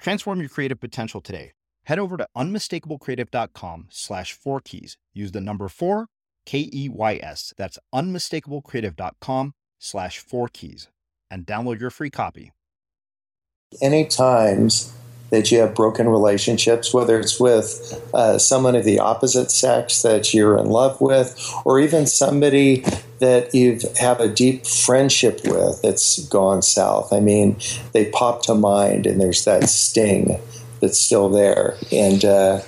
Transform your creative potential today. Head over to unmistakablecreative.com slash four keys. Use the number four, K E Y S. That's unmistakablecreative.com slash four keys and download your free copy. Any times that you have broken relationships, whether it's with uh, someone of the opposite sex that you're in love with, or even somebody that you have a deep friendship with that's gone south. I mean, they pop to mind, and there's that sting that's still there, and uh,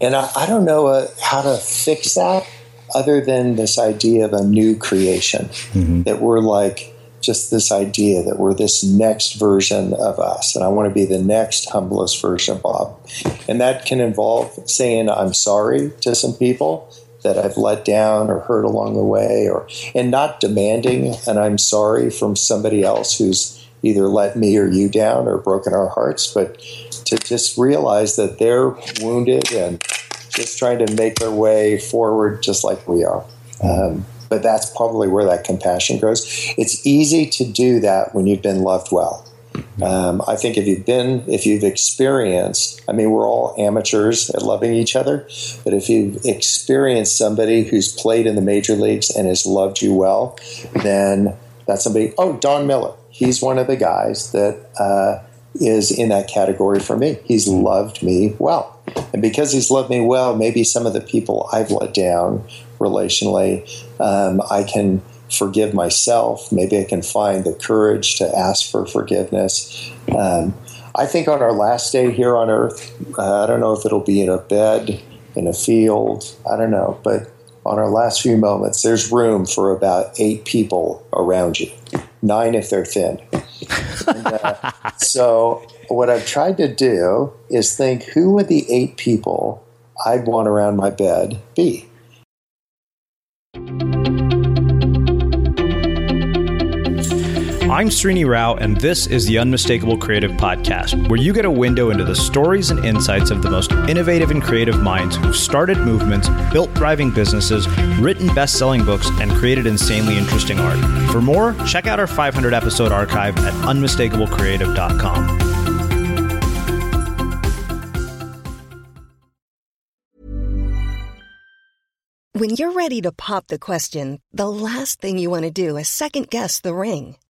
and I, I, don't know uh, how to fix that other than this idea of a new creation. Mm-hmm. that we're like just this idea that we're this next version of us. And i want to be the next humblest version of bob. And that can involve saying i'm sorry to some people that I've let down or hurt along the way, or and not demanding and I'm sorry from somebody else who's either let me or you down or broken our hearts, but to just realize that they're wounded and just trying to make their way forward just like we are. Um, but that's probably where that compassion grows. It's easy to do that when you've been loved well. Um, I think if you've been, if you've experienced, I mean, we're all amateurs at loving each other, but if you've experienced somebody who's played in the major leagues and has loved you well, then that's somebody. Oh, Don Miller, he's one of the guys that uh, is in that category for me. He's loved me well, and because he's loved me well, maybe some of the people I've let down relationally, um, I can forgive myself. Maybe I can find the courage to ask for forgiveness. Um, I think on our last day here on earth, uh, I don't know if it'll be in a bed, in a field, I don't know, but on our last few moments, there's room for about eight people around you, nine if they're thin. and, uh, so, what I've tried to do is think who would the eight people I'd want around my bed be? I'm Srini Rao, and this is the Unmistakable Creative Podcast, where you get a window into the stories and insights of the most innovative and creative minds who've started movements, built thriving businesses, written best selling books, and created insanely interesting art. For more, check out our 500 episode archive at unmistakablecreative.com. When you're ready to pop the question, the last thing you want to do is second guess the ring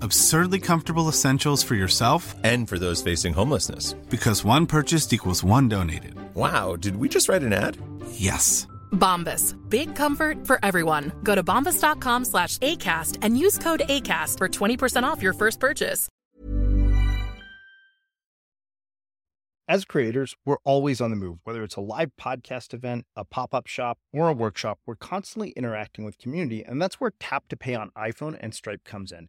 Absurdly comfortable essentials for yourself and for those facing homelessness. Because one purchased equals one donated. Wow, did we just write an ad? Yes. Bombas. Big comfort for everyone. Go to bombas.com slash ACAST and use code ACAST for 20% off your first purchase. As creators, we're always on the move. Whether it's a live podcast event, a pop up shop, or a workshop, we're constantly interacting with community, and that's where Tap to Pay on iPhone and Stripe comes in.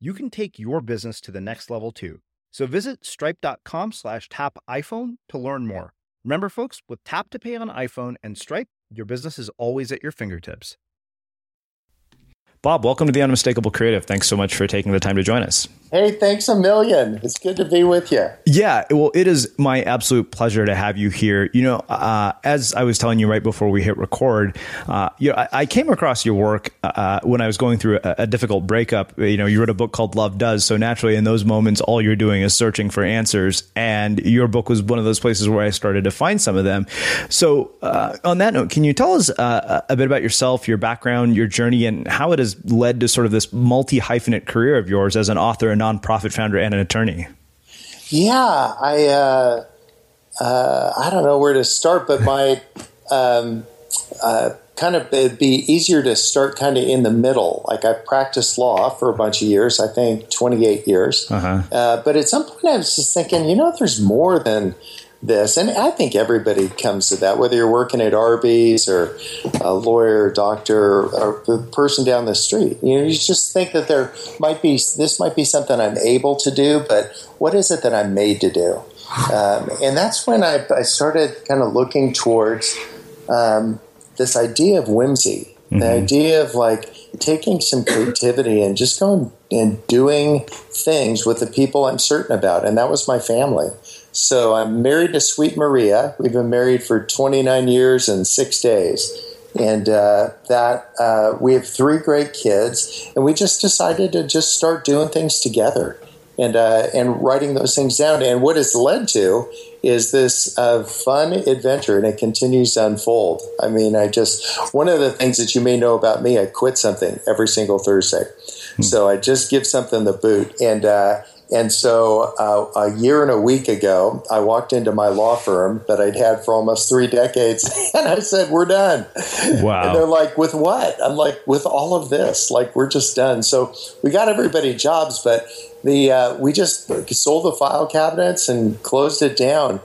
you can take your business to the next level too. So visit stripe.com slash tap iPhone to learn more. Remember, folks, with Tap to Pay on iPhone and Stripe, your business is always at your fingertips. Bob, welcome to the Unmistakable Creative. Thanks so much for taking the time to join us. Hey, thanks a million. It's good to be with you. Yeah, well, it is my absolute pleasure to have you here. You know, uh, as I was telling you right before we hit record, uh, you know, I, I, came across your work uh, when I was going through a, a, difficult breakup. You know, you wrote a book called Love Does. So naturally, in those moments, all you're doing is searching for answers. And your book was one of those places where I started to find some of them. So, uh, on that note, can you tell us uh, a bit about yourself, your background, your journey, and how it has led to sort of this multi hyphenate career of yours as an author? A nonprofit founder and an attorney. Yeah, I uh, uh, I don't know where to start, but my um, uh, kind of it'd be easier to start kind of in the middle. Like I practiced law for a bunch of years, I think twenty eight years. Uh-huh. Uh, but at some point, I was just thinking, you know, there's more than this. And I think everybody comes to that, whether you're working at Arby's or a lawyer, doctor, or the person down the street. You know, you just think that there might be, this might be something I'm able to do, but what is it that I'm made to do? Um, and that's when I, I, started kind of looking towards um, this idea of whimsy, mm-hmm. the idea of like taking some creativity and just going and doing things with the people I'm certain about. And that was my family. So I'm married to Sweet Maria. We've been married for 29 years and six days. And uh, that uh, we have three great kids, and we just decided to just start doing things together and uh, and writing those things down. And what it's led to is this uh, fun adventure, and it continues to unfold. I mean, I just one of the things that you may know about me, I quit something every single Thursday. Hmm. So I just give something the boot, and uh, and so uh, a year and a week ago, I walked into my law firm that I'd had for almost three decades, and I said, "We're done." Wow! And they're like, "With what?" I'm like, "With all of this. Like, we're just done." So we got everybody jobs, but the uh, we just sold the file cabinets and closed it down.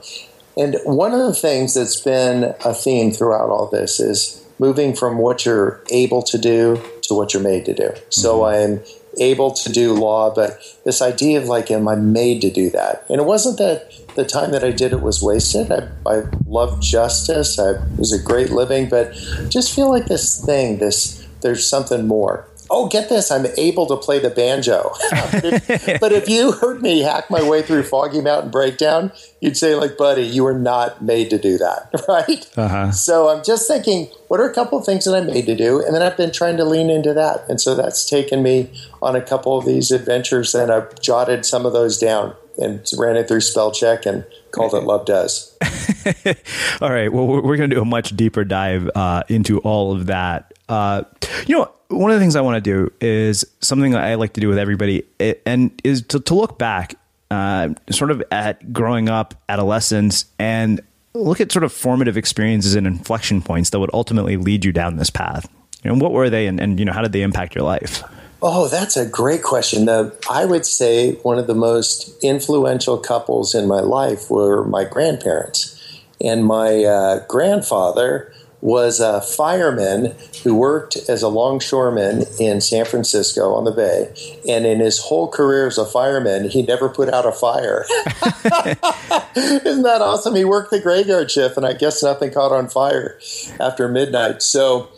And one of the things that's been a theme throughout all this is moving from what you're able to do to what you're made to do. So mm-hmm. I'm able to do law, but this idea of like, am I made to do that? And it wasn't that the time that I did it was wasted. I, I love justice. I, was a great living, but just feel like this thing, this there's something more. Oh, get this, I'm able to play the banjo. but, if, you heard me hack my way through Foggy Mountain Breakdown, you'd say, like, buddy, you were not made to do that, right? Uh-huh. So I'm just thinking, what are a couple of things that I'm made to do? And then I've been trying to lean into that. And so that's taken me on a couple of these adventures, and I've jotted some of those down and ran it through spell check and called it Love Does. all right. Well, we're going to do a much deeper dive uh, into all of that. Uh, you know, one of the things I want to do is something I like to do with everybody, and is to, to look back, uh, sort of at growing up, adolescence, and look at sort of formative experiences and inflection points that would ultimately lead you down this path. Know, what were they, and, and you know, how did they impact your life? Oh, that's a great question. I would say one of the most influential couples in my life were my grandparents. And my uh, grandfather was a fireman who worked as a longshoreman in San Francisco on the bay. And in his whole career as a fireman, he never put out a fire. Isn't that awesome? He worked the graveyard shift, and I guess nothing caught on fire after midnight. So,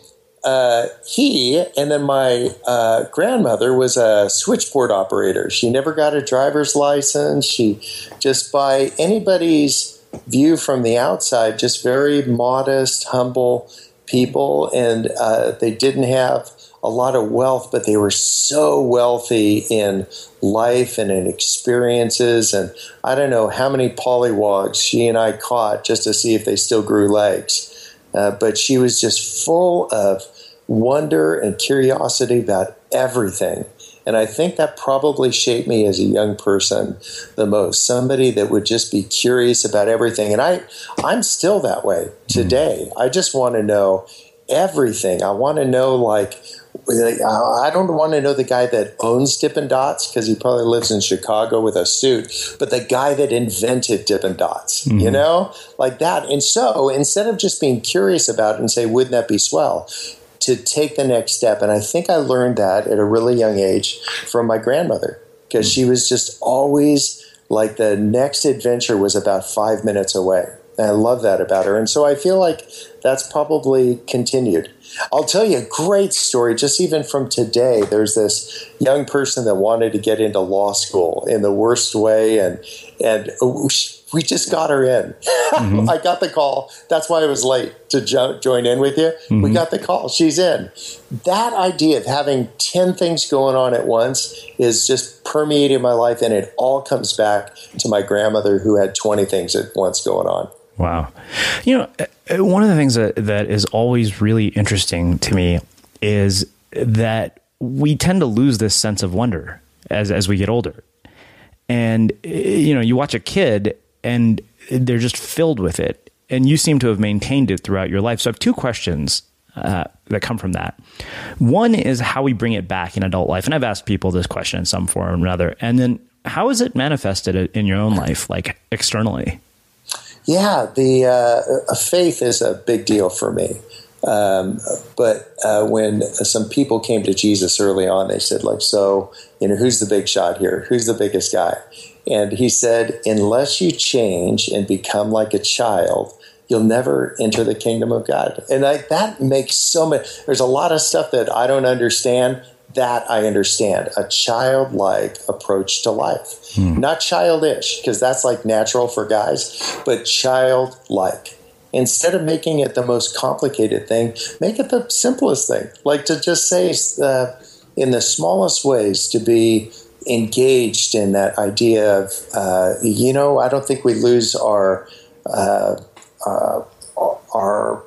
uh, he and then my uh, grandmother was a switchboard operator. She never got a driver's license. She just by anybody's view from the outside, just very modest, humble people, and uh, they didn't have a lot of wealth, but they were so wealthy in life and in experiences. And I don't know how many pollywogs she and I caught just to see if they still grew legs. Uh, but she was just full of wonder and curiosity about everything. And I think that probably shaped me as a young person the most. Somebody that would just be curious about everything. And I, I'm still that way today. I just want to know everything. I want to know, like, I don't want to know the guy that owns Dippin' Dots because he probably lives in Chicago with a suit, but the guy that invented Dippin' Dots, mm-hmm. you know, like that. And so instead of just being curious about it and say, wouldn't that be swell? To take the next step. And I think I learned that at a really young age from my grandmother because she was just always like the next adventure was about five minutes away. And I love that about her. And so I feel like that's probably continued. I'll tell you a great story, just even from today. There's this young person that wanted to get into law school in the worst way, and and we just got her in. Mm-hmm. I got the call. That's why I was late to jo- join in with you. Mm-hmm. We got the call. She's in. That idea of having 10 things going on at once is just permeating my life, and it all comes back to my grandmother who had 20 things at once going on. Wow. You know, uh, one of the things that, that is always really interesting to me is that we tend to lose this sense of wonder as, as we get older. And, you know, you watch a kid and they're just filled with it. And you seem to have maintained it throughout your life. So I have two questions uh, that come from that. One is how we bring it back in adult life. And I've asked people this question in some form or another. And then how is it manifested in your own life, like externally? Yeah, the uh, faith is a big deal for me. Um, but uh, when some people came to Jesus early on, they said, like, so, you know, who's the big shot here? Who's the biggest guy? And he said, unless you change and become like a child, you'll never enter the kingdom of God. And I, that makes so much, there's a lot of stuff that I don't understand. That I understand. A childlike approach to life. Hmm. Not childish, because that's like natural for guys, but childlike. Instead of making it the most complicated thing, make it the simplest thing. Like to just say uh, in the smallest ways to be engaged in that idea of, uh, you know, I don't think we lose our uh, uh, our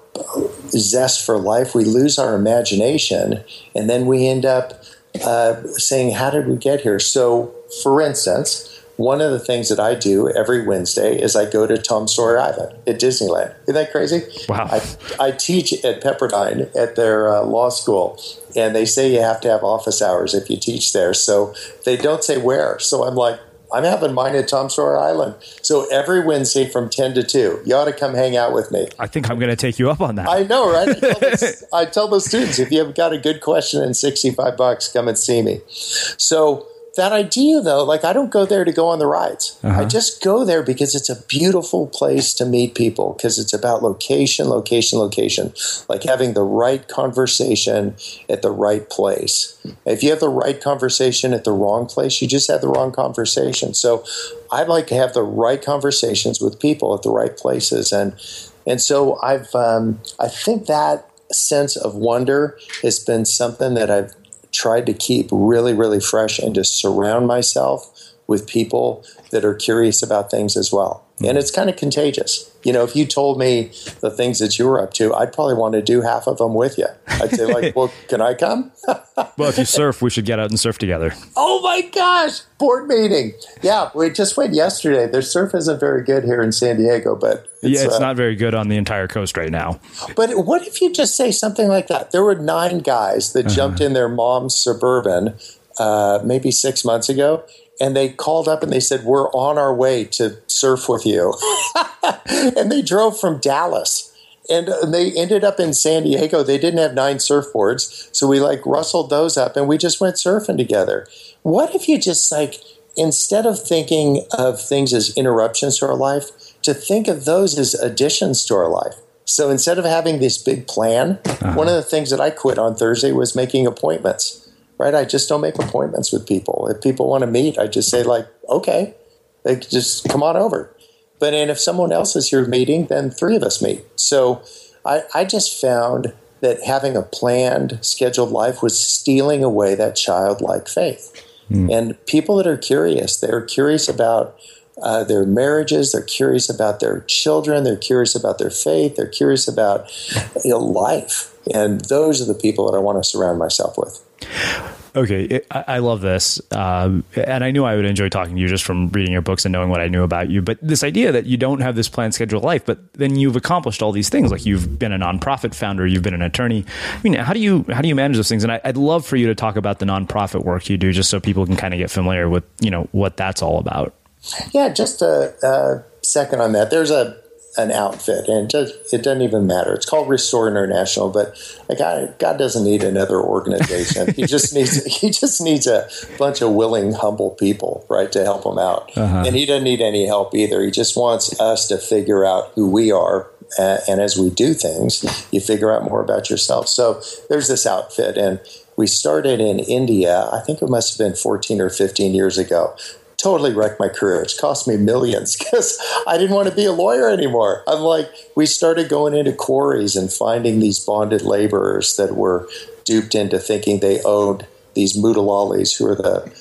zest for life. We lose our imagination, and then we end up uh, saying, "How did we get here?" So, for instance. One of the things that I do every Wednesday is I go to Tom Sawyer Island at Disneyland. Isn't that crazy? Wow. I, I teach at Pepperdine at their uh, law school, and they say you have to have office hours if you teach there. So they don't say where. So I'm like, I'm having mine at Tom Sawyer Island. So every Wednesday from 10 to 2, you ought to come hang out with me. I think I'm going to take you up on that. I know, right? I tell, those, I tell those students, if you've got a good question and 65 bucks, come and see me. So that idea though, like I don't go there to go on the rides. Uh-huh. I just go there because it's a beautiful place to meet people because it's about location, location, location. Like having the right conversation at the right place. If you have the right conversation at the wrong place, you just have the wrong conversation. So I like to have the right conversations with people at the right places and and so I've um, I think that sense of wonder has been something that I've tried to keep really, really fresh and to surround myself with people that are curious about things as well. And it's kind of contagious. You know, if you told me the things that you were up to, I'd probably want to do half of them with you. I'd say, like, well, can I come? well, if you surf, we should get out and surf together. Oh my gosh, board meeting. Yeah, we just went yesterday. The surf isn't very good here in San Diego, but yeah, it's uh, not very good on the entire coast right now. But what if you just say something like that? There were nine guys that jumped in their mom's suburban uh, maybe six months ago, and they called up and they said, "We're on our way to surf with you," and they drove from Dallas. And they ended up in San Diego. They didn't have nine surfboards, so we like rustled those up, and we just went surfing together. What if you just like instead of thinking of things as interruptions to our life, to think of those as additions to our life? So instead of having this big plan, uh-huh. one of the things that I quit on Thursday was making appointments. Right? I just don't make appointments with people. If people want to meet, I just say like, okay, they just come on over. But and if someone else is here meeting, then three of us meet. So I, I just found that having a planned, scheduled life was stealing away that childlike faith. And people that are curious, they're curious about uh, their marriages, they're curious about their children, they're curious about their faith, they're curious about you know, life. And those are the people that I want to surround myself with. Okay, I, love this, um, and I knew I would enjoy talking to you just from reading your books and knowing what I knew about you. But this idea that you don't have this planned scheduled life, but then you've accomplished all these things, like you've been a nonprofit founder, you've been an attorney. I mean, how do you how do you manage those things? And I, I'd love for you to talk about the nonprofit work you do, just so people can kind of get familiar with you know what that's all about. Yeah, just a, a second on that. There's a an outfit, and it, does, it doesn't even matter. It's called Restore International, but like God, God doesn't need another organization. he just needs he just needs a bunch of willing, humble people, right, to help him out. And he doesn't need any help either. He just wants us to figure out who we are. Uh, and as we do things, you figure out more about yourself. So there's this outfit, and we started in India. I think it must have been 14 or 15 years ago totally wrecked my career. It's cost me millions because I didn't want to be a lawyer anymore. I'm like, we started going into quarries and finding these bonded laborers that were duped into thinking they owed these mudalalis, who are the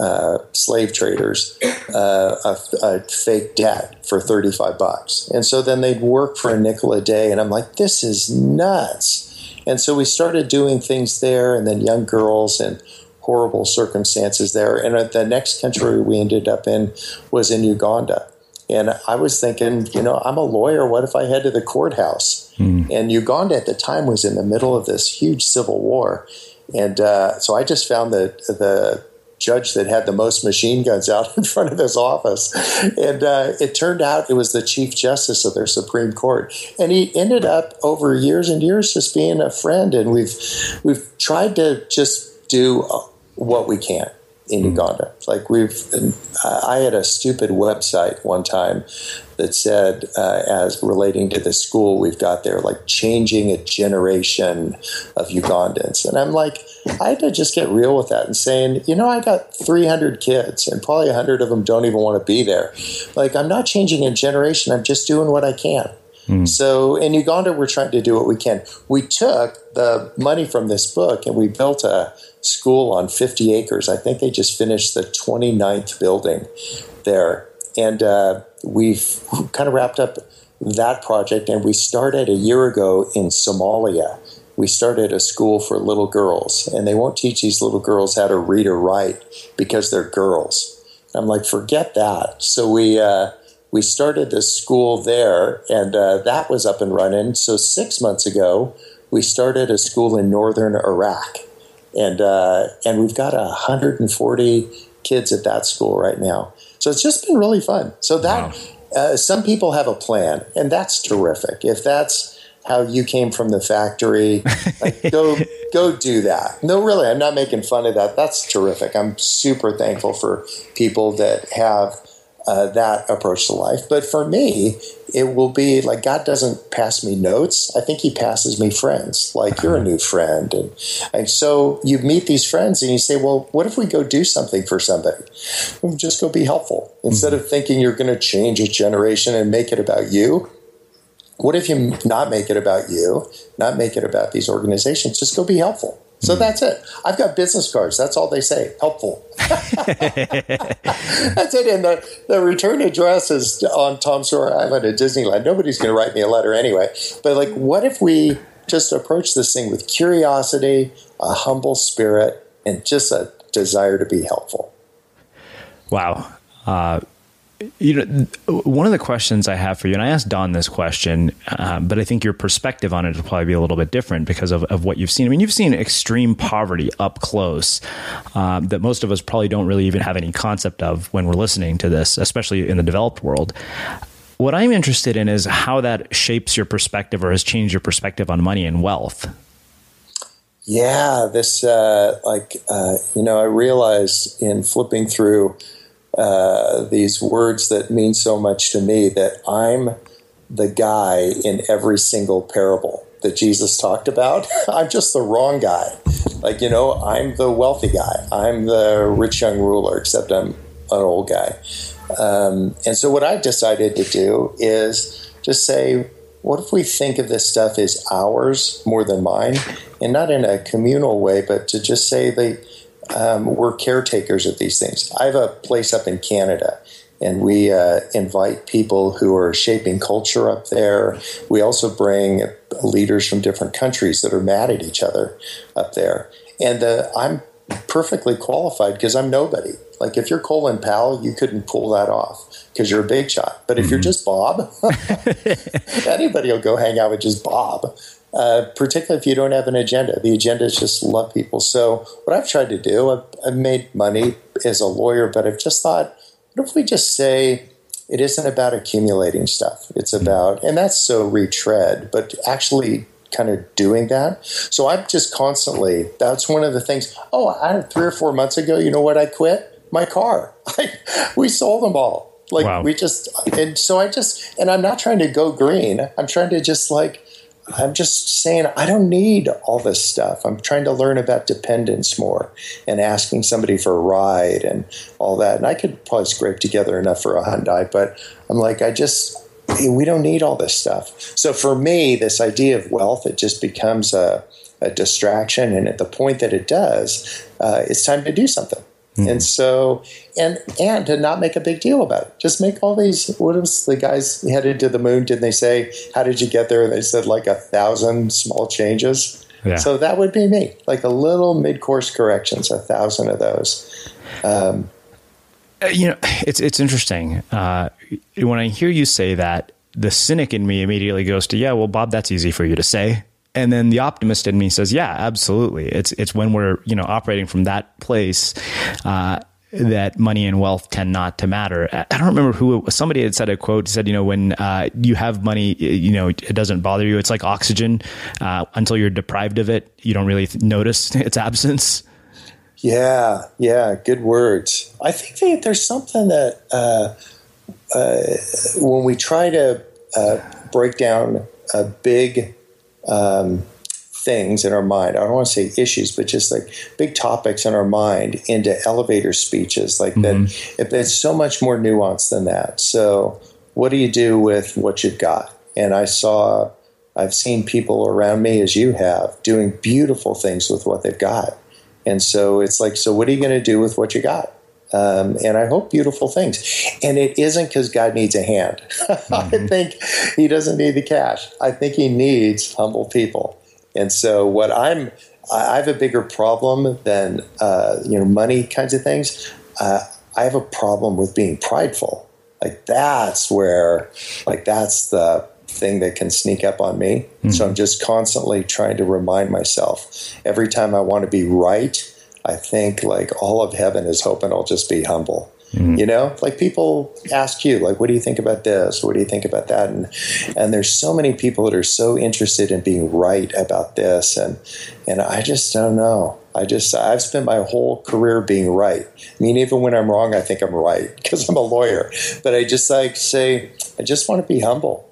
uh, slave traders, uh, a, a fake debt for 35 bucks. And so then they'd work for a nickel a day. And I'm like, this is nuts. And so we started doing things there, and then young girls and horrible circumstances there. And the next country we ended up in was in Uganda. And I was thinking, you know, I'm a lawyer. What if I head to the courthouse? And Uganda at the time was in the middle of this huge civil war. And uh, so I just found the, the judge that had the most machine guns out in front of his office. And uh, it turned out it was the Chief Justice of their Supreme Court. And he ended up over years and years just being a friend. And we've, we've tried to just do what we can in Uganda. Like we've, I had a stupid website one time that said, uh, as relating to the school we've got there, like changing a generation of Ugandans. And I'm like, I had to just get real with that and saying, you know, I got 300 kids and probably 100 of them don't even want to be there. Like, I'm not changing a generation, I'm just doing what I can. So in Uganda, we're trying to do what we can. We took the money from this book and we built a school on 50 acres. I think they just finished the 29th building there. And uh, we've kind of wrapped up that project. And we started a year ago in Somalia. We started a school for little girls, and they won't teach these little girls how to read or write because they're girls. I'm like, forget that. So we uh, we started this school there, and uh, that was up and running. So six months ago, we started a school in northern Iraq, and uh, and we've got 140 kids at that school right now. So it's just been really fun. So that uh, some people have a plan, and that's terrific. If that's how you came from the factory. Like, go go do that. No, really, I'm not making fun of that. That's terrific. I'm super thankful for people that have uh, that approach to life. But for me, it will be like God doesn't pass me notes. I think He passes me friends. Like you're a uh-huh. new friend, and and so you meet these friends, and you say, well, what if we go do something for somebody? Well, just go be helpful mm-hmm. instead of thinking you're going to change a generation and make it about you. What if you not make it about you, not make it about these organizations? Just go be helpful. So that's it. I've got business cards. That's all they say. Helpful. that's it. And the, the return address is on Tom Sawyer Island at Disneyland. Nobody's going to write me a letter anyway. But like, what if we just approach this thing with curiosity, a humble spirit, and just a desire to be helpful? Wow. Uh, you know, one of the questions I have for you, and I asked Don this question, uh, but I think your perspective on it will probably be a little bit different because of, of what you've seen. I mean, you've seen extreme poverty up close uh, that most of us probably don't really even have any concept of when we're listening to this, especially in the developed world. What I'm interested in is how that shapes your perspective or has changed your perspective on money and wealth. Yeah, this, uh, like, uh, you know, I realized in flipping through uh, these words that mean so much to me that I'm the guy in every single parable that Jesus talked about. I'm just the wrong guy. Like, you know, I'm the wealthy guy. I'm the rich young ruler, except I'm an old guy. Um, and so, what I've decided to do is just say, what if we think of this stuff as ours more than mine? And not in a communal way, but to just say they um, we're caretakers of these things. I have a place up in Canada, and we uh, invite people who are shaping culture up there. We also bring leaders from different countries that are mad at each other up there. And uh, I'm perfectly qualified because I'm nobody. Like if you're Colin Powell, you couldn't pull that off because you're a big shot. But if mm-hmm. you're just Bob, anybody will go hang out with just Bob uh, particularly if you don't have an agenda. The agenda is just love people. So, what I've tried to do, I've, I've made money as a lawyer, but I've just thought, what if we just say it isn't about accumulating stuff? It's hmm. about, and that's so retread, but actually kind of doing that. So I'm just constantly, that's one of the things. Oh, I, three or four months ago, you know what I quit? My car. I, we sold them all. Like wow. we just, and so I just, and I'm not trying to go green. I'm trying to just like, I'm just saying I don't need all this stuff. I'm trying to learn about dependence more and asking somebody for a ride and all that. And I could probably scrape together enough for a Hyundai, but I'm like, I just we don't need all this stuff. So for me, this idea of wealth it just becomes a, a distraction, and at the point that it does, uh, it's time to do something. Mm. And so, and and to not make a big deal about it. Just make all these. What was the guys headed to the moon? Didn't they say, "How did you get there?" And they said like a thousand small changes. Yeah. So that would be me, like a little mid-course corrections, a thousand of those. Um, uh, you know, it's it's interesting uh, when I hear you say that. The cynic in me immediately goes to, "Yeah, well, Bob, that's easy for you to say." And then the optimist in me says, "Yeah, absolutely. It's it's when we're you know operating from that place." Uh, that money and wealth tend not to matter. I don't remember who somebody had said a quote said, you know, when uh, you have money, you know, it doesn't bother you. It's like oxygen uh, until you're deprived of it. You don't really notice its absence. Yeah, yeah, good words. I think that there's something that uh, uh when we try to uh, break down a big um, things in our mind. I don't want to say issues, but just like big topics in our mind into elevator speeches like mm-hmm. that. It's so much more nuanced than that. So, what do you do with what you've got? And I saw, I've seen people around me, as you have, doing beautiful things with what they've got. And so it's like, so what are you going to do with what you got? Um, and I hope beautiful things. And it isn't because God needs a hand. Mm-hmm. I think He doesn't need the cash. I think He needs humble people. And so, what I'm, I have a bigger problem than uh, you know money kinds of things. Uh, I have a problem with being prideful. Like that's where, like that's the thing that can sneak up on me. Mm-hmm. So I'm just constantly trying to remind myself every time I want to be right I think like all of heaven is hoping I'll just be humble. Mm. You know, like people ask you, like, what do you think about this? What do you think about that? And and there's so many people that are so interested in being right about this, and and I just don't know. I just I've spent my whole career being right. I mean, even when I'm wrong, I think I'm right because I'm a lawyer. But I just like say, I just want to be humble.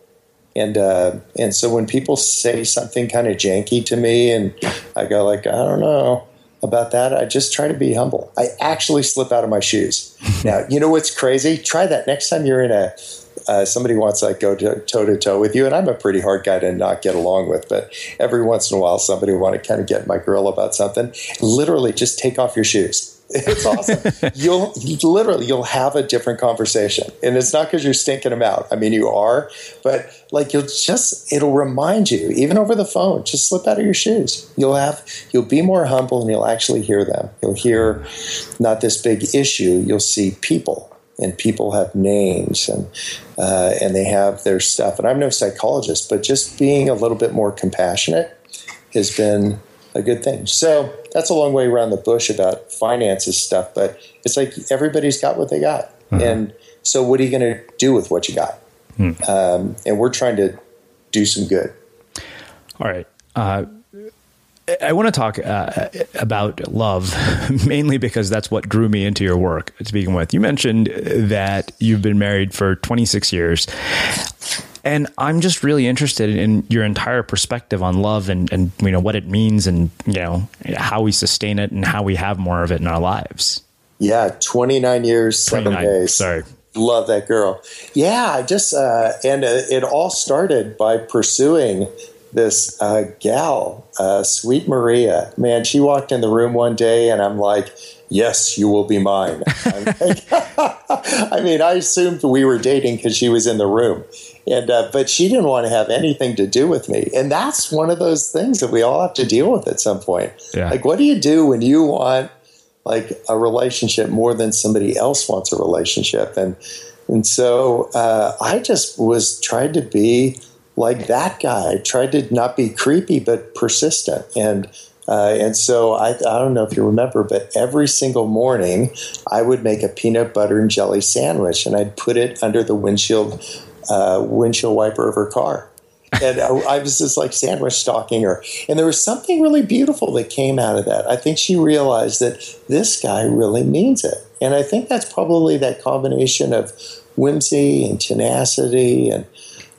And uh, and so when people say something kind of janky to me, and I go like, I don't know, about that. I just try to be humble. I actually slip out of my shoes. now, you know what's crazy? Try that next time you're in a uh, somebody wants to like, go toe to toe with you, and I'm a pretty hard guy to not get along with. But every once in a while, somebody want to kind of get my grill about something. Literally, just take off your shoes it's awesome. you'll literally you'll have a different conversation, and it's not because you're stinking them out. I mean, you are, but like you'll just it'll remind you, even over the phone. Just slip out of your shoes. You'll have you'll be more humble, and you'll actually hear them. You'll hear not this big issue. You'll see people, and people have names, and uh, and they have their stuff. And I'm no psychologist, but just being a little bit more compassionate has been a good thing. So that's a long way around the bush about finances stuff, but it's like everybody's got what they got. Mm-hmm. And so what are you going to do with what you got? Hmm. Um, and we're trying to do some good. All right. Uh, I want to talk uh, about love, mainly because that's what drew me into your work to begin with. You mentioned that you've been married for 26 years. And I'm just really interested in your entire perspective on love and, and you know what it means and you know how we sustain it and how we have more of it in our lives. Yeah, 29 years, 29, seven days. Sorry. Love that girl. Yeah, I just uh, and uh, it all started by pursuing this uh, gal, uh, Sweet Maria. Man, she walked in the room one day, and I'm like, "Yes, you will be mine." Like, I mean, I assumed we were dating because she was in the room, and uh, but she didn't want to have anything to do with me. And that's one of those things that we all have to deal with at some point. Yeah. like what do you do when you want like a relationship more than somebody else wants a relationship? And and so uh, i just was trying to be like that guy. I tried to not be creepy but persistent. And uh, and so I, I don't know if you remember, but every single morning I would make a peanut butter and jelly sandwich and I'd put it under the windshield uh, windshield wiper of her car. and I, I, was just like sandwich stalking her. And there was something really beautiful that came out of that. I think she realized that this guy really means it. And I think that's probably that combination of whimsy and tenacity and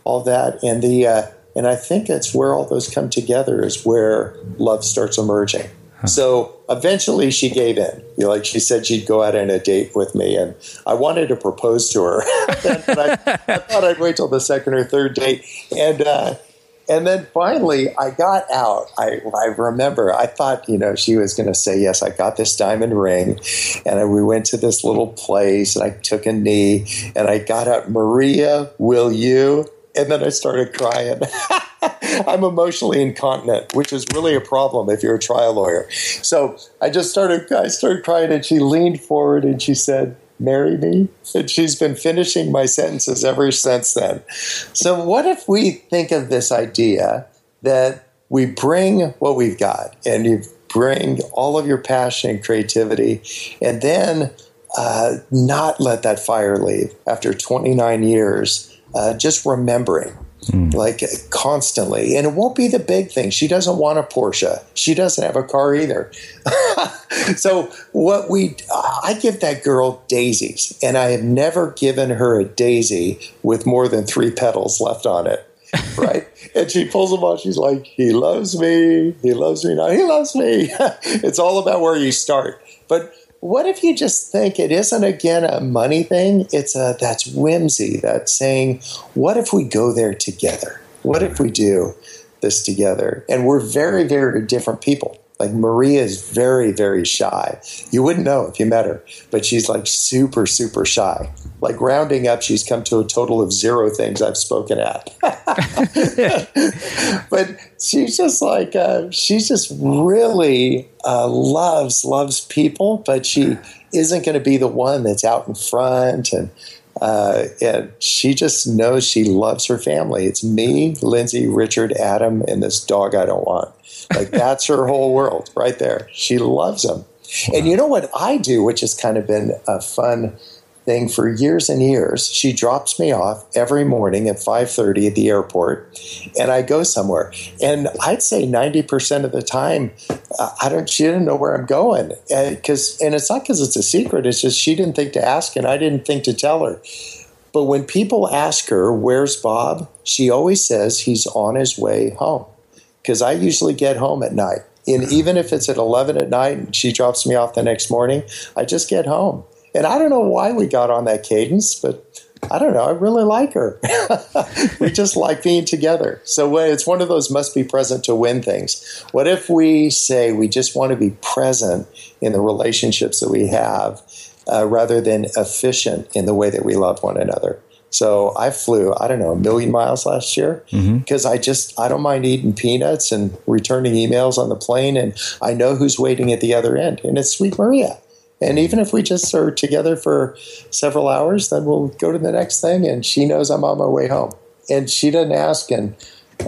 all that. And the uh, and I think that's where all those come together is where love starts emerging. So eventually she gave in. You know, like she said she'd go out on a date with me, and I wanted to propose to her, but I, I, thought I'd wait till the second or third date, and uh, and then finally I got out. I, I remember I thought you know she was going to say yes. I got this diamond ring, and we went to this little place, and I took a knee, and I got out. Maria, will you? And then I started crying. I'm emotionally incontinent, which is really a problem if you're a trial lawyer. So I just started, I started crying, and she leaned forward and she said, "Marry me." And she's been finishing my sentences ever since then. So what if we think of this idea that we bring what we've got, and you bring all of your passion and creativity, and then uh, not let that fire leave after 29 years. Uh, just remembering Mm. like constantly. And it won't be the big thing. She doesn't want a Porsche. She doesn't have a car either. so what we I give that girl daisies, and I have never given her a daisy with more than three petals left on it. right? and she pulls them off. She's like, "He loves me. He loves me now. He loves me." it's all about where you start. But what if you just think it isn't again a money thing? It's a that's whimsy. That's saying, what if we go there together? What if we do this together? And we're very, very different people. Like Maria is very, very shy. You wouldn't know if you met her, but she's like super, super shy. Like rounding up, she's come to a total of zero things I've spoken at. but she's just like, uh, she's just really uh, loves, loves people, but she isn't going to be the one that's out in front and uh, and she just knows she loves her family. It's me, Lindsay, Richard, Adam, and this dog I don't want. Like that's her whole world right there. She loves them. Wow. And you know what I do, which has kind of been a fun thing for years and years. She drops me off every morning at 5:30 at the airport, and I go somewhere. And I'd say 90% of the time, uh, I don't. She didn't know where I'm going because, and it's not because it's a secret. It's just she didn't think to ask, and I didn't think to tell her. But when people ask her, "Where's Bob?" she always says he's on his way home because I usually get home at night. And even if it's at 11 at night and she drops me off the next morning, I just get home. And I don't know why we got on that cadence, but I don't know. I really like her. we just like being together. So it's one of those must be present to win things. What if we say we just want to be present in the relationships that we have uh, rather than efficient in the way that we love one another? So I flew, I don't know, a million miles last year because mm-hmm. I just, I don't mind eating peanuts and returning emails on the plane. And I know who's waiting at the other end. And it's Sweet Maria. And even if we just are together for several hours, then we'll go to the next thing. And she knows I'm on my way home. And she doesn't ask. And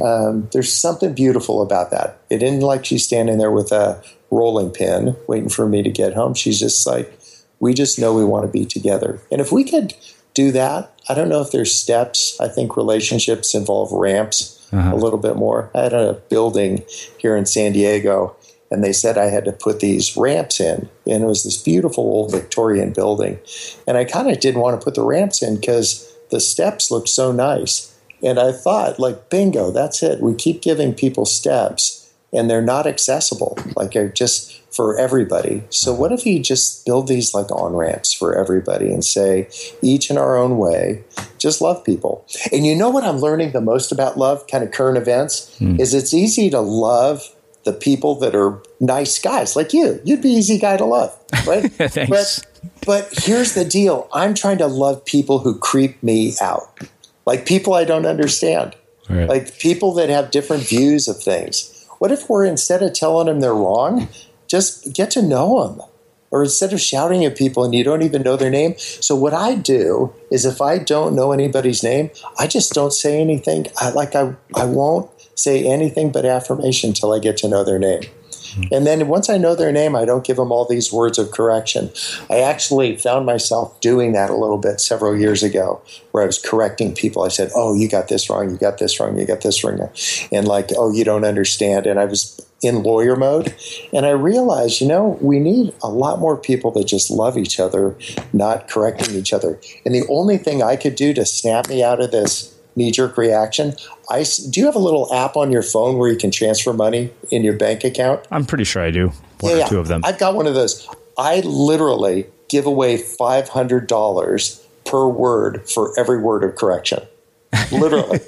um, there's something beautiful about that. It isn't like she's standing there with a rolling pin waiting for me to get home. She's just like, we just know we want to be together. And if we could do that, I don't know if there's steps. I think relationships involve ramps uh-huh. a little bit more. I had a building here in San Diego, and they said I had to put these ramps in. And it was this beautiful old Victorian building. And I kind of didn't want to put the ramps in because the steps looked so nice. And I thought, like, bingo, that's it. We keep giving people steps, and they're not accessible. Like, they're just for everybody. So what if you just build these like on ramps for everybody and say, each in our own way, just love people. And you know what I'm learning the most about love, kind of current events, mm. is it's easy to love the people that are nice guys like you. You'd be easy guy to love, right? Thanks. But, but here's the deal. I'm trying to love people who creep me out. Like people I don't understand. Right. Like people that have different views of things. What if we're instead of telling them they're wrong, just get to know them. Or instead of shouting at people and you don't even know their name. So what I do is if I don't know anybody's name, I just don't say anything. I like I I won't say anything but affirmation until I get to know their name. Hmm. And then once I know their name, I don't give them all these words of correction. I actually found myself doing that a little bit several years ago, where I was correcting people. I said, Oh, you got this wrong, you got this wrong, you got this wrong. And like, Oh, you don't understand. And I was in lawyer mode. And I realized, you know, we need a lot more people that just love each other, not correcting each other. And the only thing I could do to snap me out of this knee jerk reaction, I do you have a little app on your phone where you can transfer money in your bank account? I'm pretty sure I do. One yeah, or two of them. I've got one of those. I literally give away $500 per word for every word of correction. Literally,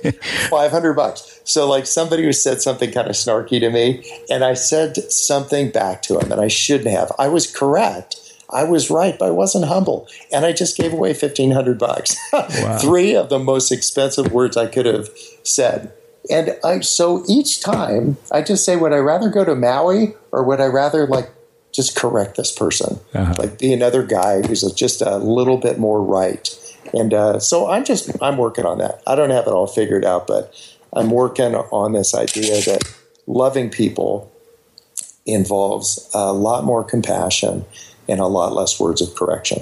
500 bucks. So, like, somebody who said something kind of snarky to me, and I said something back to him, and I shouldn't have. I was correct. I was right, but I wasn't humble. And I just gave away 1500 bucks. Wow. Three of the most expensive words I could have said. And I, so each time I just say, would I rather go to Maui or would I rather like just correct this person? Uh-huh. Like be another guy who's just a little bit more right. And uh, so I'm just I'm working on that. I don't have it all figured out, but I'm working on this idea that loving people involves a lot more compassion and a lot less words of correction.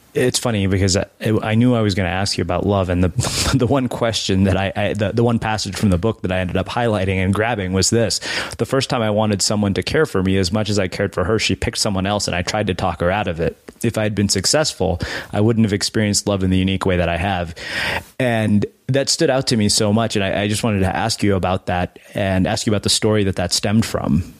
it's funny because I, I, knew I was going to ask you about love, and the the one question that I, I, the, the one passage from the book that I ended up highlighting and grabbing was this: the first time I wanted someone to care for me as much as I cared for her, she picked someone else, and I tried to talk her out of it. If I had been successful, I wouldn't have experienced love in the unique way that I have, and that stood out to me so much. And I, I just wanted to ask you about that and ask you about the story that that stemmed from.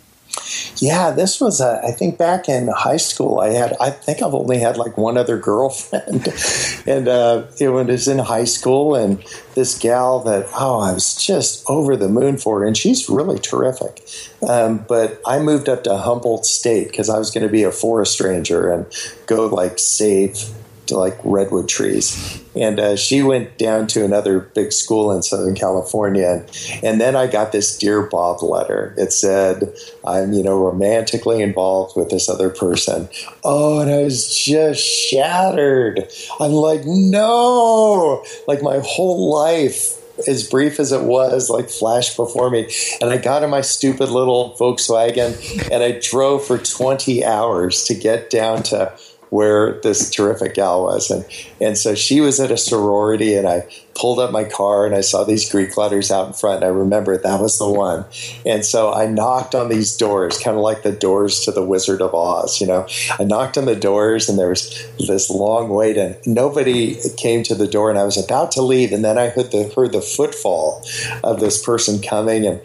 Yeah, this was, a, I think back in high school, I had, I think I've only had like one other girlfriend. and uh, it was in high school, and this gal that, oh, I was just over the moon for, and she's really terrific. Um, but I moved up to Humboldt State because I was going to be a forest ranger and go like save like redwood trees. And uh, she went down to another big school in Southern California. And, then I got this Dear Bob letter. It said, I'm, you know, romantically involved with this other person. Oh, and I was just shattered. I'm like, no, like my whole life as brief as it was, like flashed before me. And I got in my stupid little Volkswagen and I drove for 20 hours to get down to where this terrific gal was. And, and so she was at a sorority, and I pulled up my car and I saw these Greek letters out in front. And I remember that was the one. And so I knocked on these doors, kind of like the doors to the Wizard of Oz. You know, I knocked on the doors, and there was this long wait, and nobody came to the door. And I was about to leave, and then I heard the heard the footfall of this person coming, and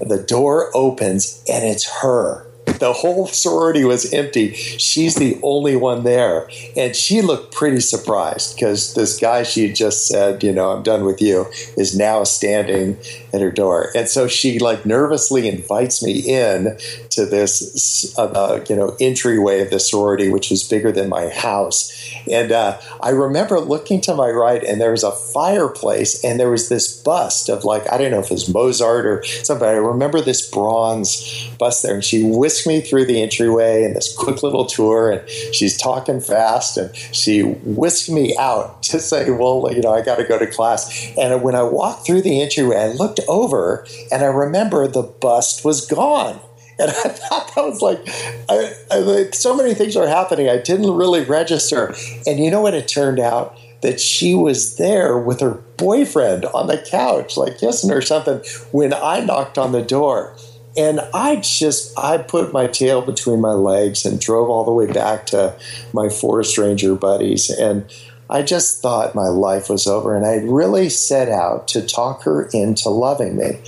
the door opens, and it's her the whole sorority was empty. She's the only one there. And she looked pretty surprised because this guy she just said, you know, I'm done with you, is now standing at her door. And so she like nervously invites me in to this, uh, uh, you know, entryway of the sorority, which was bigger than my house. And uh, I remember looking to my right, and there was a fireplace, and there was this bust of like I don't know if it was Mozart or something. I remember this bronze bust there, and she whisked me through the entryway and this quick little tour, and she's talking fast, and she whisked me out to say, "Well, you know, I got to go to class." And when I walked through the entryway, I looked over, and I remember the bust was gone. And I thought that was like, I, I, so many things are happening. I didn't really register. And you know what it turned out? That she was there with her boyfriend on the couch, like kissing or something, when I knocked on the door. and I just I put my tail between my legs and drove all the way back to my forest ranger buddies and I just thought my life was over and I really set out to talk her into loving me.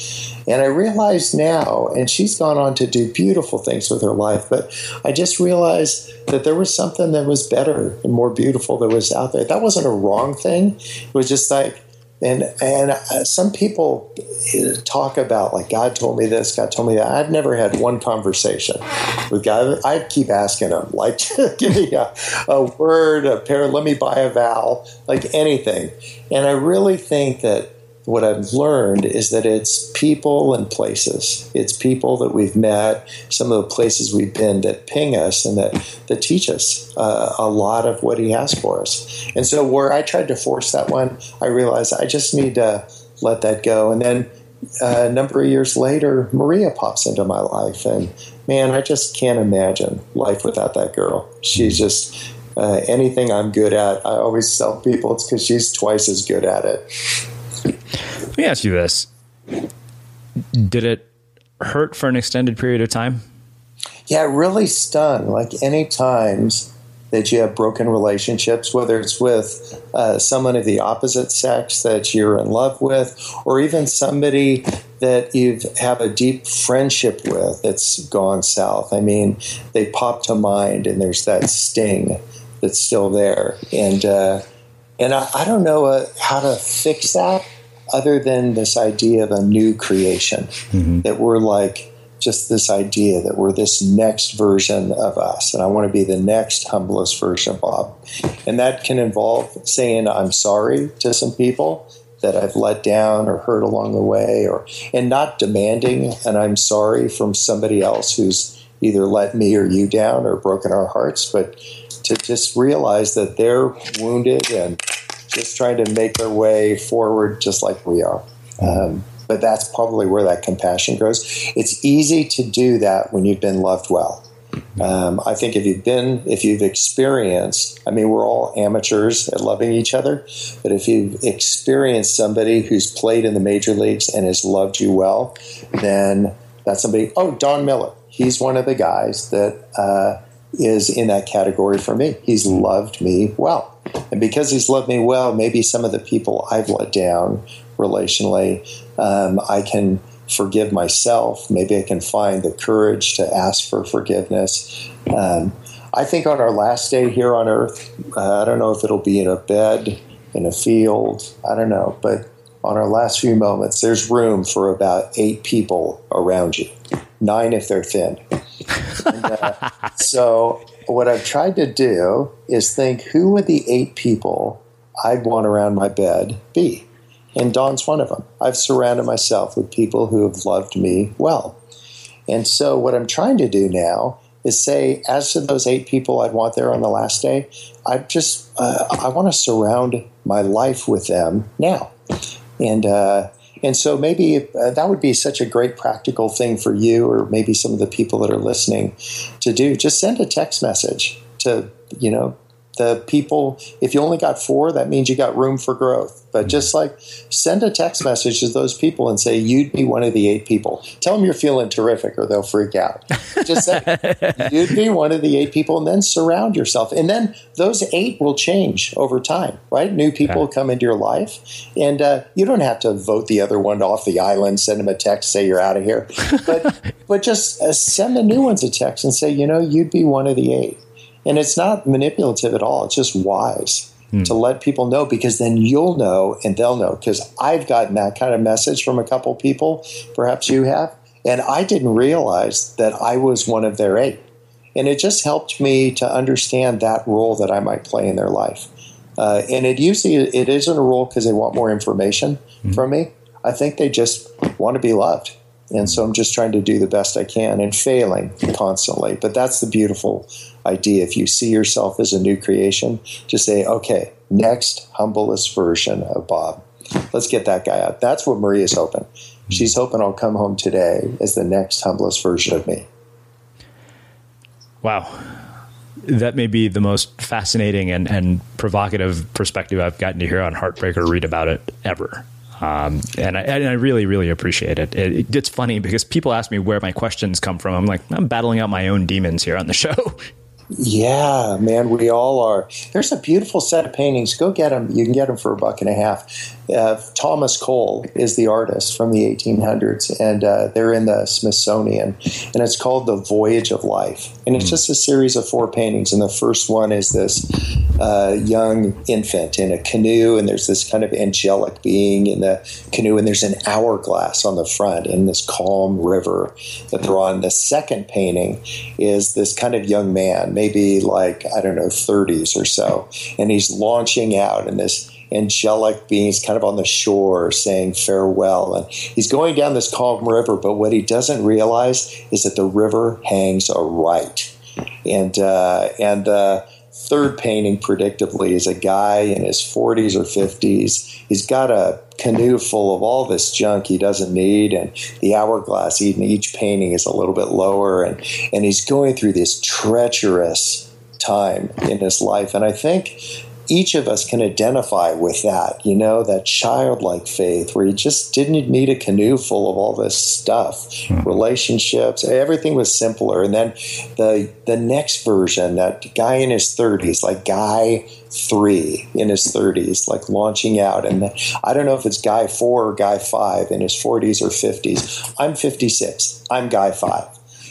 And I realized now, and she's gone on to do beautiful things with her life, but I just realized that there was something that was better and more beautiful that was out there. That wasn't a wrong thing. It was just like and and uh, some people uh, talk about like God told me this, God told me that. I've never had one conversation with God. I keep asking him like, give me a, a word, a pair, let me buy a vowel, like anything. And I really think that what I've learned is that it's people and places. It's people that we've met, some of the places we've been that ping us and that, that teach us uh, a lot of what he has for us. And so, where I tried to force that one, I realized I just need to let that go. And then uh, a number of years later, Maria pops into my life. And man, I just can't imagine life without that girl. She's just uh, anything I'm good at. I always tell people it's because she's twice as good at it. Let me ask you this. Did it hurt for an extended period of time? Yeah, really stung. Like any times that you have broken relationships, whether it's with uh, someone of the opposite sex that you're in love with, or even somebody that you have a deep friendship with that's gone south. I mean, they pop to mind, and there's that sting that's still there. And uh, and I, I, don't know uh, how to fix that other than this idea of a new creation mm-hmm. that we're like just this idea that we're this next version of us and i want to be the next humblest version of bob and that can involve saying i'm sorry to some people that i've let down or hurt along the way or and not demanding and i'm sorry from somebody else who's either let me or you down or broken our hearts but to just realize that they're wounded and just trying to make their way forward just like we are. Um, but that's probably where that compassion grows. It's easy to do that when you've been loved well. Um, I think if you've been, if you've experienced, I mean, we're all amateurs at loving each other, but if you've experienced somebody who's played in the major leagues and has loved you well, then that's somebody. Oh, Don Miller, he's one of the guys that uh, is in that category for me. He's loved me well. And because he's loved me well, maybe some of the people I've let down relationally, um, I can forgive myself. Maybe I can find the courage to ask for forgiveness. Um, I think on our last day here on earth, uh, I don't know if it'll be in a bed, in a field, I don't know, but on our last few moments, there's room for about eight people around you, nine if they're thin. And, uh, so what I've tried to do is think who would the eight people I'd want around my bed be? And Don's one of them. I've surrounded myself with people who have loved me well. And so what I'm trying to do now is say, as to those eight people I'd want there on the last day, I just uh, I want to surround my life with them now, and uh, and so maybe uh, that would be such a great practical thing for you, or maybe some of the people that are listening to do. Just send a text message to, you know, the people, if you only got four, that means you got room for growth. But just like send a text message to those people and say, you'd be one of the eight people. Tell them you're feeling terrific or they'll freak out. Just say, you'd be one of the eight people and then surround yourself. And then those eight will change over time, right? New people okay. come into your life. And uh, you don't have to vote the other one off the island, send them a text, say you're out of here. But, but just uh, send the new ones a text and say, you know, you'd be one of the eight. And it's not manipulative at all. It's just wise mm. to let people know because then you'll know and they'll know. Because I've gotten that kind of message from a couple people, perhaps you have, and I didn't realize that I was one of their eight. And it just helped me to understand that role that I might play in their life. Uh, and it usually it isn't a role because they want more information mm. from me. I think they just want to be loved. And so I'm just trying to do the best I can and failing constantly. But that's the beautiful idea. If you see yourself as a new creation, just say, okay, next humblest version of Bob. Let's get that guy out. That's what Maria's hoping. She's hoping I'll come home today as the next humblest version of me. Wow. That may be the most fascinating and, and provocative perspective I've gotten to hear on Heartbreak or read about it ever. Um, and, I, and I really, really appreciate it. it. It's funny because people ask me where my questions come from. I'm like, I'm battling out my own demons here on the show. Yeah, man, we all are. There's a beautiful set of paintings. Go get them. You can get them for a buck and a half. Uh, Thomas Cole is the artist from the 1800s, and uh, they're in the Smithsonian, and it's called The Voyage of Life. And it's mm. just a series of four paintings. And the first one is this uh, young infant in a canoe, and there's this kind of angelic being in the canoe, and there's an hourglass on the front in this calm river that they're on. The second painting is this kind of young man, maybe like, I don't know, 30s or so, and he's launching out in this angelic beings kind of on the shore saying farewell. And he's going down this calm river, but what he doesn't realize is that the river hangs a right. And, uh, and the third painting, predictably, is a guy in his 40s or 50s. He's got a canoe full of all this junk he doesn't need, and the hourglass in each painting is a little bit lower, and, and he's going through this treacherous time in his life. And I think each of us can identify with that, you know, that childlike faith where you just didn't need a canoe full of all this stuff, hmm. relationships, everything was simpler. And then the the next version, that guy in his 30s, like guy three in his 30s, like launching out. And I don't know if it's guy four or guy five in his 40s or 50s. I'm 56. I'm guy five.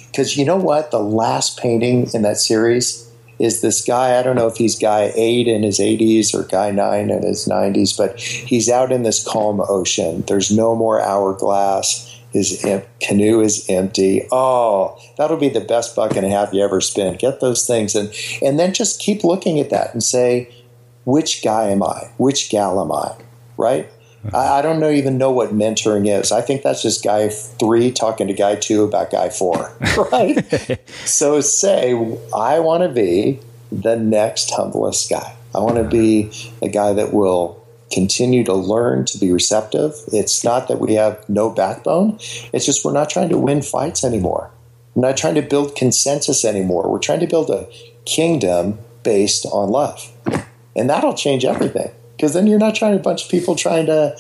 Because you know what? The last painting in that series is this guy. I don't know if he's guy eight in his 80s or guy nine in his 90s, but he's out in this calm ocean. There's no more hourglass. His em- canoe is empty. Oh, that'll be the best buck and a half you ever spend. Get those things and and then just keep looking at that and say, which guy am I? Which gal am I? Right? I, I don't know, even know what mentoring is. I think that's just guy three talking to guy two about guy four, right? so say, I want to be the next humblest guy. I want to be a guy that will continue to learn to be receptive. It's not that we have no backbone, it's just we're not trying to win fights anymore. We're not trying to build consensus anymore. We're trying to build a kingdom based on love. And that'll change everything because then you're not trying a bunch of people trying to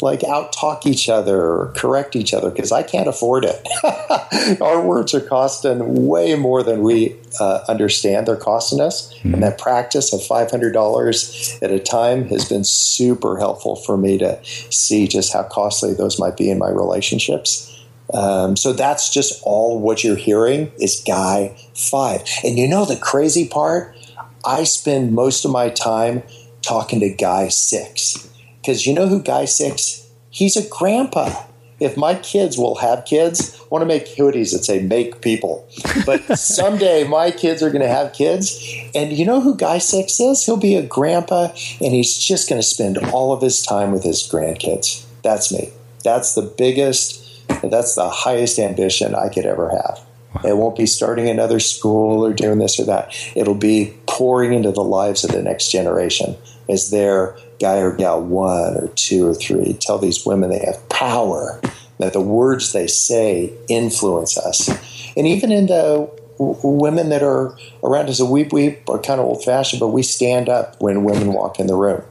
like out talk each other or correct each other because I can't afford it. Our words are costing way more than we uh, understand they're costing us, mm-hmm. and that practice of five hundred dollars at a time has been super helpful for me to see just how costly those might be in my relationships. Um, so that's just all what you're hearing is guy five. And you know the crazy part? I spend most of my time talking to Guy Six. Because you know who Guy Six? He's a grandpa. If my kids will have kids, I want to make hoodies that say make people. But someday my kids are going to have kids. And you know who Guy Six is? He'll be a grandpa and he's just going to spend all of his time with his grandkids. That's me. That's the biggest, that's the highest ambition I could ever have. It won't be starting another school or doing this or that. It'll be pouring into the lives of the next generation as their guy or gal one or two or three. Tell these women they have power, that the words they say influence us. And even in the women that are around us, we, we are kind of old fashioned, but we stand up when women walk in the room.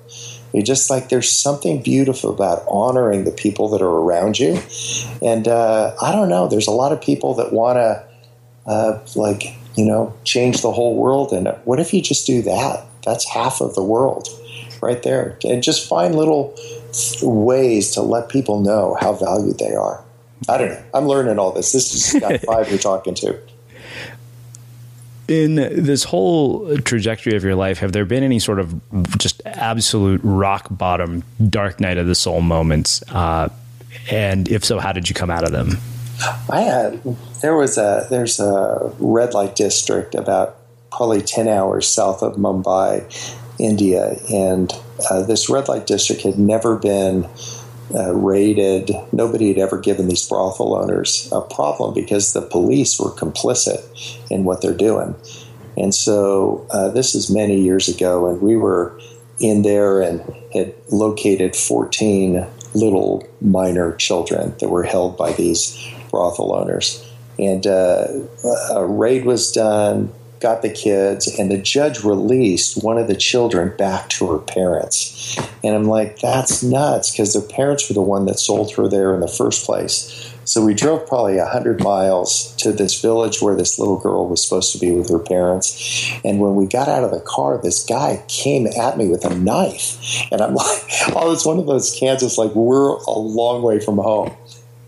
You just like there's something beautiful about honoring the people that are around you. And uh, I don't know, there's a lot of people that want to, uh, like, you know, change the whole world. And what if you just do that? That's half of the world right there. And just find little ways to let people know how valued they are. I don't know. I'm learning all this. This is got five you're talking to. In this whole trajectory of your life, have there been any sort of just absolute rock bottom, dark night of the soul moments? Uh, and if so, how did you come out of them? I had there was a there's a red light district about probably ten hours south of Mumbai India, and uh, this red light district had never been uh, raided. Nobody had ever given these brothel owners a problem because the police were complicit in what they're doing. And so uh, this is many years ago, and we were in there and had located 14 little minor children that were held by these brothel owners. And uh, a raid was done got the kids, and the judge released one of the children back to her parents. And I'm like, that's nuts because their parents were the one that sold her there in the first place. So we drove probably 100 miles to this village where this little girl was supposed to be with her parents. And when we got out of the car, this guy came at me with a knife. And I'm like, oh, it's one of those Kansas, like, we're a long way from home.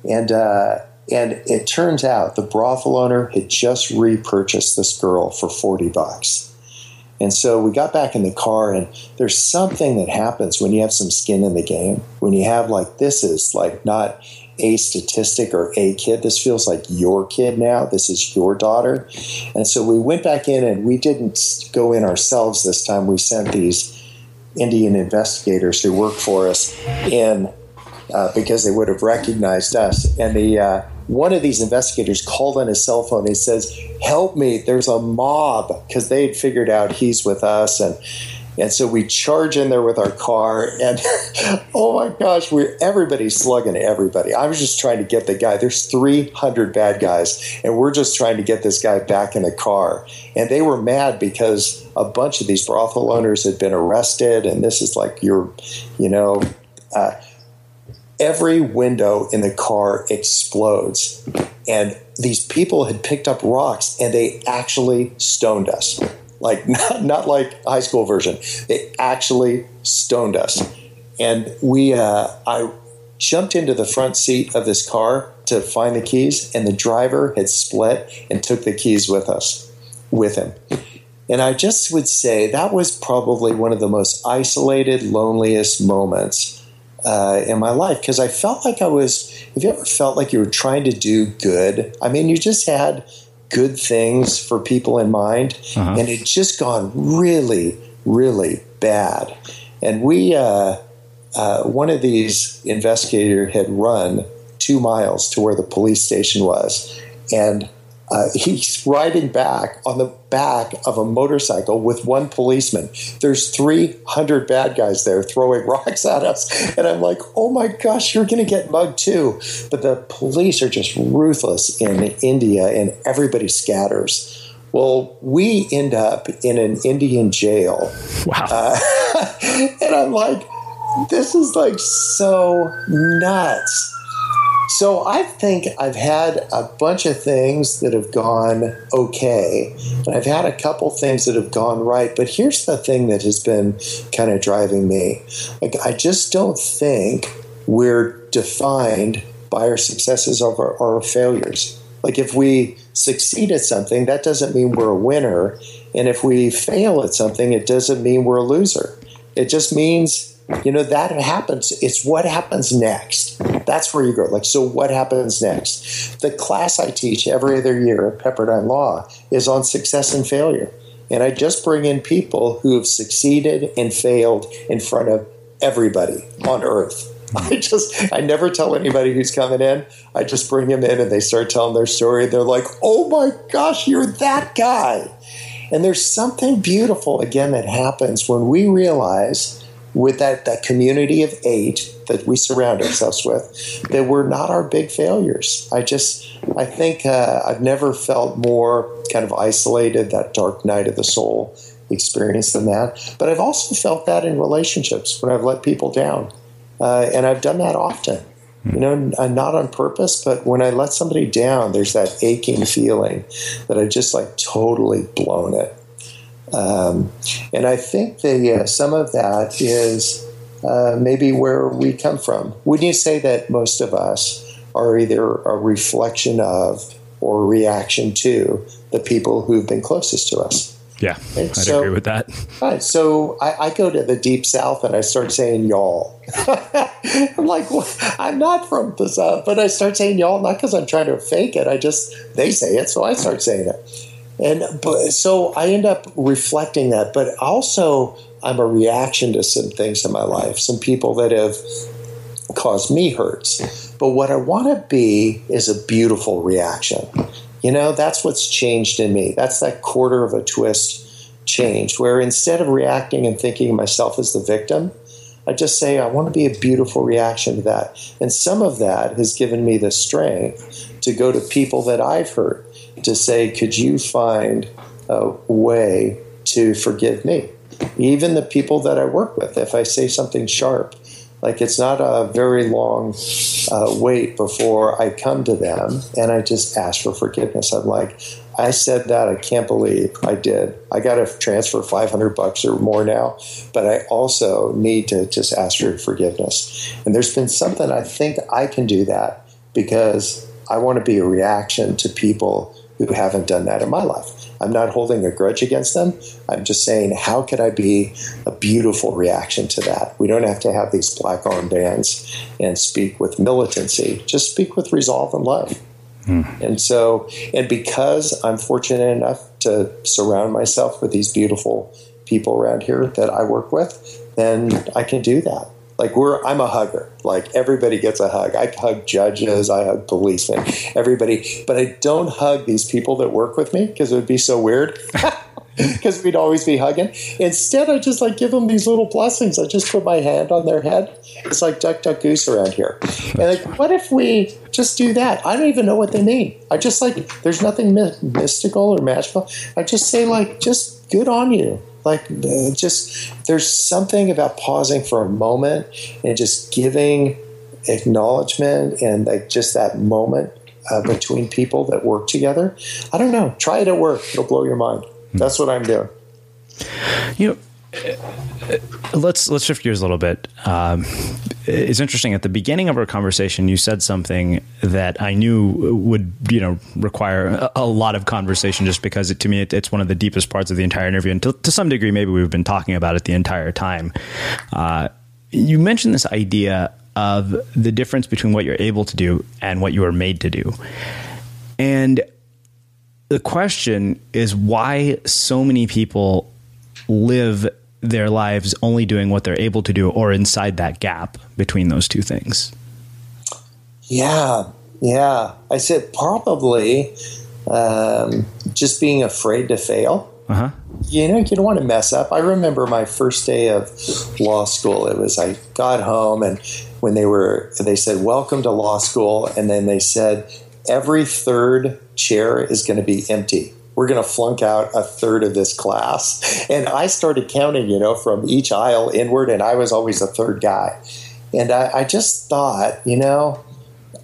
And, uh, and it turns out the brothel owner had just repurchased this girl for 40 bucks. And so we got back in the car, and there's something that happens when you have some skin in the game. When you have, like, this is like not a statistic or a kid. This feels like your kid now. This is your daughter. And so we went back in, and we didn't go in ourselves this time. We sent these Indian investigators who work for us in uh, because they would have recognized us. And the uh, one of these investigators called on his cell phone. He says, "Help me! There's a mob," because they had figured out he's with us, and and so we charge in there with our car, and oh my gosh, we're everybody's slugging everybody. I was just trying to get the guy. There's 300 bad guys, and we're just trying to get this guy back in the car. And they were mad because a bunch of these brothel owners had been arrested, and this is like your, you know. Uh, every window in the car explodes. And these people had picked up rocks and they actually stoned us. Like, not, not like high school version. They actually stoned us. And we, uh, I jumped into the front seat of this car to find the keys, and the driver had split and took the keys with us, with him. And I just would say that was probably one of the most isolated, loneliest moments uh, in my life because I felt like I was. Have you ever felt like you were trying to do good? I mean, you just had good things for people in mind, uh-huh. and it just gone really, really bad. And we, uh, uh, one of these investigator had run two miles to where the police station was, and uh, he's riding back on the back of a motorcycle with one policeman. There's 300 bad guys there throwing rocks at us. And I'm like, oh my gosh, you're going to get mugged too. But the police are just ruthless in India and everybody scatters. Well, we end up in an Indian jail. Wow. Uh, and I'm like, this is like so nuts. So I think I've had a bunch of things that have gone okay, and I've had a couple things that have gone right. But here's the thing that has been kind of driving me: like I just don't think we're defined by our successes or our, our failures. Like if we succeed at something, that doesn't mean we're a winner, and if we fail at something, it doesn't mean we're a loser. It just means you know that happens it's what happens next that's where you go like so what happens next the class i teach every other year at pepperdine law is on success and failure and i just bring in people who have succeeded and failed in front of everybody on earth I just, I never tell anybody who's coming in. I just bring them in and they start telling their story. They're like, oh my gosh, you're that guy. And there's something beautiful, again, that happens when we realize with that, that community of eight that we surround ourselves with, that we're not our big failures. I just, I think uh, I've never felt more kind of isolated, that dark night of the soul experience than that. But I've also felt that in relationships when I've let people down. Uh, and I've done that often. You know, not on purpose, but when I let somebody down, there's that aching feeling that I just like totally blown it. Um, and I think the, uh, some of that is uh, maybe where we come from. Wouldn't you say that most of us are either a reflection of or reaction to the people who've been closest to us? Yeah, I'd so, agree with that. Right, so I, I, go to the deep south and I start saying y'all. I'm like, well, I'm not from the south, but I start saying y'all not because I'm trying to fake it. I just they say it, so I start saying it. And but, so I end up reflecting that, but also I'm a reaction to some things in my life, some people that have caused me hurts. But what I want to be is a beautiful reaction. You know, that's what's changed in me. That's that quarter of a twist changed, where instead of reacting and thinking myself as the victim, I just say, I want to be a beautiful reaction to that. And some of that has given me the strength to go to people that I've hurt to say, could you find a way to forgive me. Even the people that I work with, if I say something sharp, like it's not a very long uh, wait before I come to them and I just ask for forgiveness. I'm like, I said that. I can't believe I did. I got to transfer 500 bucks or more now, but I also need to just ask for forgiveness. And there's been something I think I can do that because I want to be a reaction to people who haven't done that in my life. I'm not holding a grudge against them. I'm just saying, how could I be a beautiful reaction to that? We don't have to have these black armbands and speak with militancy. Just speak with resolve and love. Hmm. And so, and because I'm fortunate enough to surround myself with these beautiful people around here that I work with, then I can do that. Like we're, I'm a hugger. Like everybody gets a hug. I hug judges, I hug policemen, everybody. But I don't hug these people that work with me because it would be so weird. Because we'd always be hugging. Instead, I just like give them these little blessings. I just put my hand on their head. It's like duck, duck, goose around here. And like, what if we just do that? I don't even know what they mean. I just like, there's nothing mystical or magical. I just say like, just good on you like just there's something about pausing for a moment and just giving acknowledgement and like just that moment uh, between people that work together. I don't know. Try it at work. It'll blow your mind. That's what I'm doing. You know, let's let's shift gears a little bit. Um, it's interesting. At the beginning of our conversation, you said something that I knew would you know require a, a lot of conversation, just because it, to me it, it's one of the deepest parts of the entire interview, and to, to, some degree, maybe we've been talking about it the entire time. Uh, you mentioned this idea of the difference between what you're able to do and what you are made to do, and the question is why so many people live their lives only doing what they're able to do or inside that gap between those two things? Yeah, yeah. I said probably um, just being afraid to fail. Uh-huh. You know, you don't want to mess up. I remember my first day of law school. It was I got home and when they were they said welcome to law school and then they said every third chair is going to be empty we're going to flunk out a third of this class. And I started counting, you know, from each aisle inward, and I was always the third guy. And I, I just thought, you know,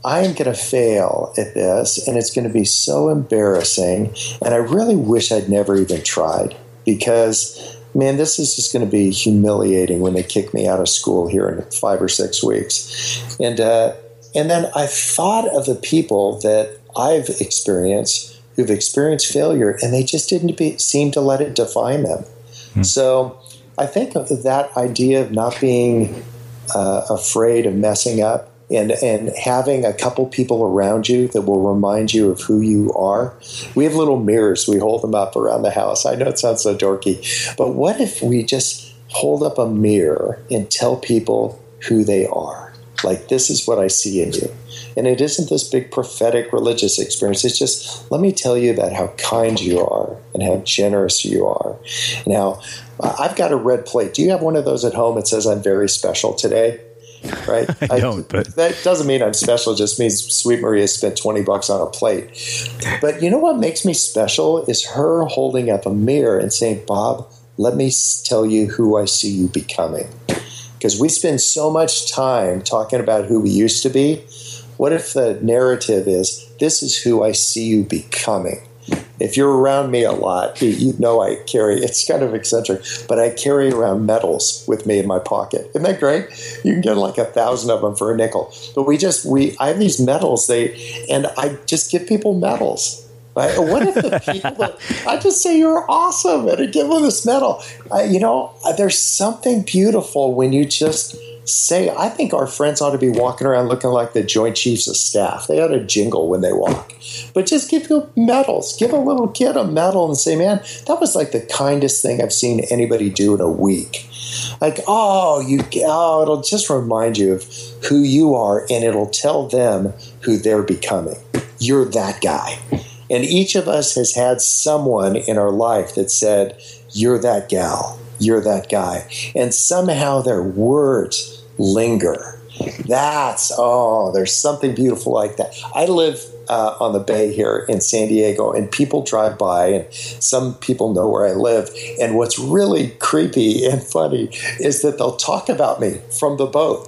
I am going to fail at this, and it's going to be so embarrassing. And I really wish I'd never even tried because, man, this is just going to be humiliating when they kick me out of school here in five or six weeks. And uh, and then I thought of the people that I've experienced who've experienced failure and they just didn't be, seem to let it define them. Hmm. So I think of that idea of not being uh, afraid of messing up and, and having a couple people around you that will remind you of who you are. We have little mirrors, we hold them up around the house. I know it sounds so dorky, but what if we just hold up a mirror and tell people who they are? Like, this is what I see in you. And it isn't this big prophetic religious experience. It's just, let me tell you about how kind you are and how generous you are. Now, I've got a red plate. Do you have one of those at home? It says, I'm very special today. Right? I don't, but that doesn't mean I'm special. It just means Sweet Maria spent 20 bucks on a plate. But you know what makes me special is her holding up a mirror and saying, Bob, let me tell you who I see you becoming. Because we spend so much time talking about who we used to be what if the narrative is, this is who I see you becoming? If you're around me a lot, you know I carry, it's kind of eccentric, but I carry around medals with me in my pocket. Isn't that great? You can get like a thousand of them for a nickel. But we just, we, I have these medals, they, and I just give people medals. Right? What if the people I just say you're awesome and I give them this medal? I, you know, uh, there's something beautiful when you just say, I think our friends ought to be walking around looking like the Joint Chiefs of Staff. They ought to jingle when they walk. But just give them medals. Give a little kid a medal and say, man, that was like the kindest thing I've seen anybody do in a week. Like, oh, you, oh, it'll just remind you of who you are and it'll tell them who they're becoming. You're that guy. And each of us has had someone in our life that said, You're that gal, you're that guy. And somehow their words linger. That's, oh, there's something beautiful like that. I live uh, on the bay here in San Diego, and people drive by, and some people know where I live. And what's really creepy and funny is that they'll talk about me from the boat.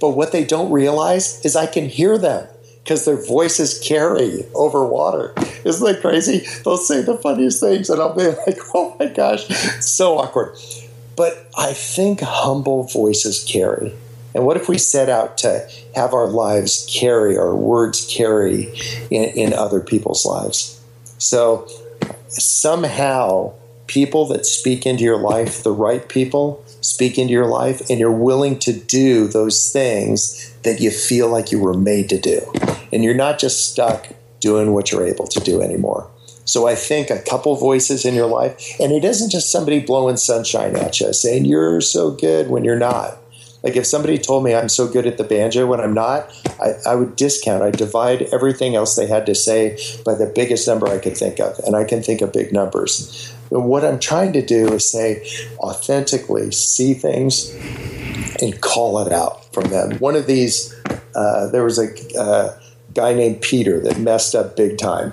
But what they don't realize is I can hear them because their voices carry over water. Isn't that crazy? They'll say the funniest things, and I'll be like, oh my gosh, so awkward. But I think humble voices carry. And what if we set out to have our lives carry, our words carry in, in other people's lives? So somehow, people that speak into your life, the right people, speak into your life, and you're willing to do those things that you feel like you were made to do. And you're not just stuck doing what you're able to do anymore. So I think a couple voices in your life, and it isn't just somebody blowing sunshine at you saying you're so good when you're not. Like if somebody told me I'm so good at the banjo when I'm not, I, I would discount. I divide everything else they had to say by the biggest number I could think of, and I can think of big numbers. But what I'm trying to do is say authentically see things and call it out from them. One of these, uh, there was a uh, guy named Peter that messed up big time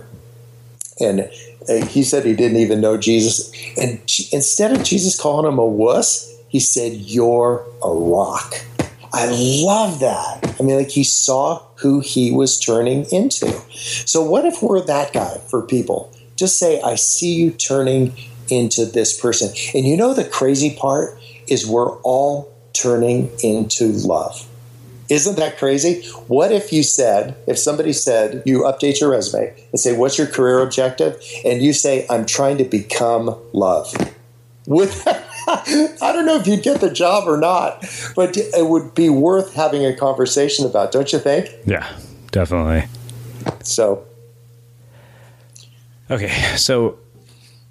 and uh, he said he didn't even know Jesus. And instead of Jesus calling him a wuss, he said, You're a rock. I love that. I mean, like he saw who he was turning into. So, what if we're that guy for people? Just say, I see you turning into this person. And you know, the crazy part is we're all turning into love. Isn't that crazy? What if you said, if somebody said, you update your resume and say, What's your career objective? And you say, I'm trying to become love. Would I don't know if you'd get the job or not, but it would be worth having a conversation about, don't you think? Yeah, definitely. So, okay, so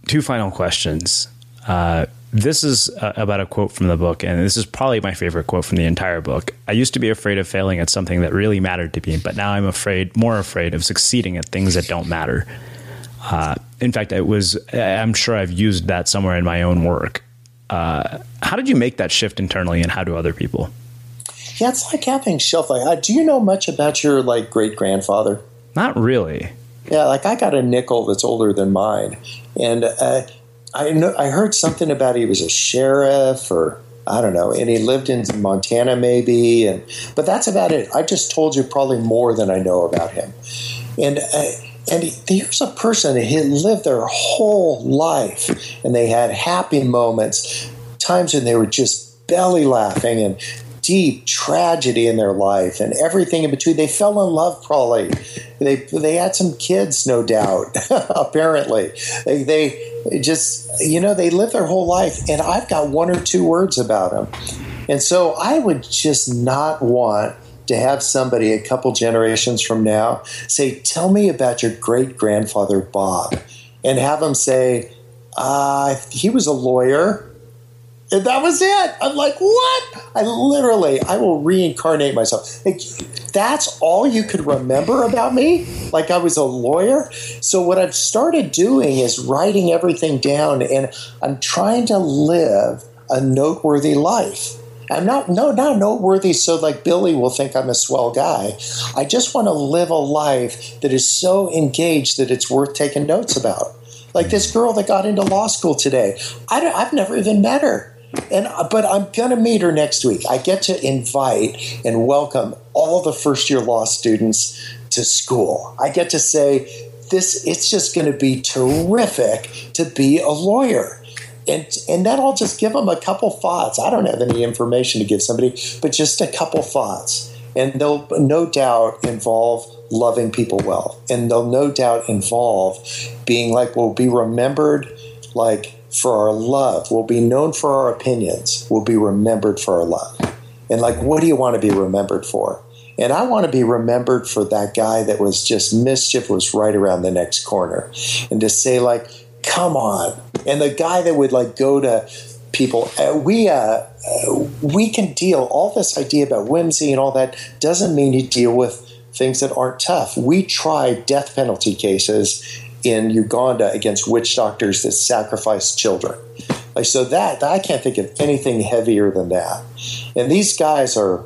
two final questions. Uh, this is uh, about a quote from the book, and this is probably my favorite quote from the entire book. I used to be afraid of failing at something that really mattered to me, but now I'm afraid, more afraid of succeeding at things that don't matter. Uh, in fact, it was. I'm sure I've used that somewhere in my own work. Uh, how did you make that shift internally, and how do other people? Yeah, it's like having shelf life. Uh, do you know much about your like great grandfather? Not really. Yeah, like I got a nickel that's older than mine, and uh, I know I heard something about he was a sheriff or I don't know, and he lived in Montana maybe, and but that's about it. I just told you probably more than I know about him, and. Uh, and here's a person he lived their whole life, and they had happy moments, times when they were just belly laughing, and deep tragedy in their life and everything in between. They fell in love, probably. They they had some kids, no doubt. apparently, they they just you know they lived their whole life, and I've got one or two words about them, and so I would just not want to have somebody a couple generations from now say, "Tell me about your great grandfather Bob," and have them say, uh, "He was a lawyer." And that was it. I'm like, what? I literally, I will reincarnate myself. Like, that's all you could remember about me? Like I was a lawyer? So, what I've started doing is writing everything down and I'm trying to live a noteworthy life. I'm not no not noteworthy so like Billy will think I'm a swell guy. I just want to live a life that is so engaged that it's worth taking notes about. Like this girl that got into law school today. I have never even met her and uh, but I'm gonna meet her next week. I get to invite and welcome all the first year law students to school. I get to say this. It's just going to be terrific to be a lawyer. And, and then I'll just give them a couple thoughts. I don't have any information to give somebody, but just a couple thoughts. And they'll no doubt involve loving people well. And they'll no doubt involve being like, will be remembered like for our love. We'll be known for our opinions. We'll be remembered for our love. And like, what do you want to be remembered for? And I want to be remembered for that guy that was just mischief was right around the next corner. And to say, like, come on. And the guy that would like go to people, uh, we, uh, uh, we can deal, all this idea about whimsy and all that doesn't mean you deal with things that aren't tough. We try death penalty cases in Uganda against witch doctors that sacrifice children. Like so that I can't think of anything heavier than that. And these guys are,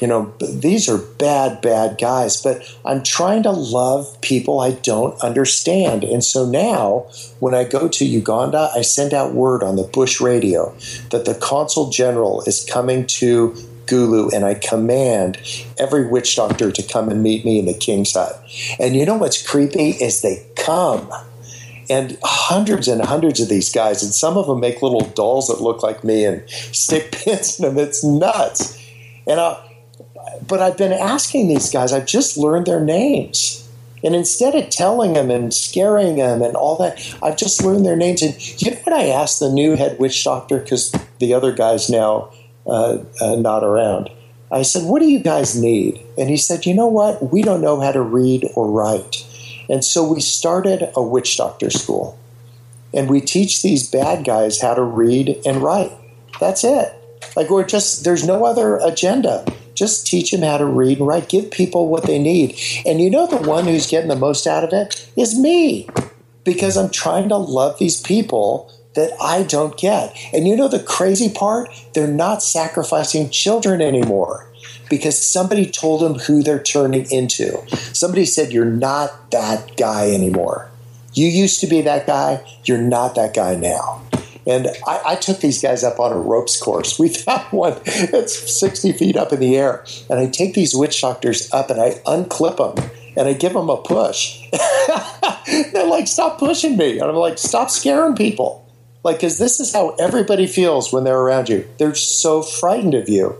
you know, these are bad, bad guys, but I'm trying to love people I don't understand. And so now, when I go to Uganda, I send out word on the Bush radio that the consul general is coming to Gulu, and I command every witch doctor to come and meet me in the king's hut. And you know what's creepy is they come and hundreds and hundreds of these guys, and some of them make little dolls that look like me and stick pins in them. It's nuts. And I, but I've been asking these guys. I've just learned their names, and instead of telling them and scaring them and all that, I've just learned their names. And you know what I asked the new head witch doctor because the other guy's now uh, uh, not around. I said, "What do you guys need?" And he said, "You know what? We don't know how to read or write." And so we started a witch doctor school. And we teach these bad guys how to read and write. That's it. Like we're just, there's no other agenda. Just teach them how to read and write. Give people what they need. And you know, the one who's getting the most out of it is me because I'm trying to love these people that I don't get. And you know, the crazy part? They're not sacrificing children anymore because somebody told them who they're turning into. Somebody said, You're not that guy anymore. You used to be that guy, you're not that guy now. And I, I, took these guys up on a ropes course. We found one that's 60 feet up in the air. And I take these witch doctors up and I unclip them and I give them a push. They're like, stop pushing me. And I'm like, stop scaring people. Like, because this is how everybody feels when they're around you. They're so frightened of you.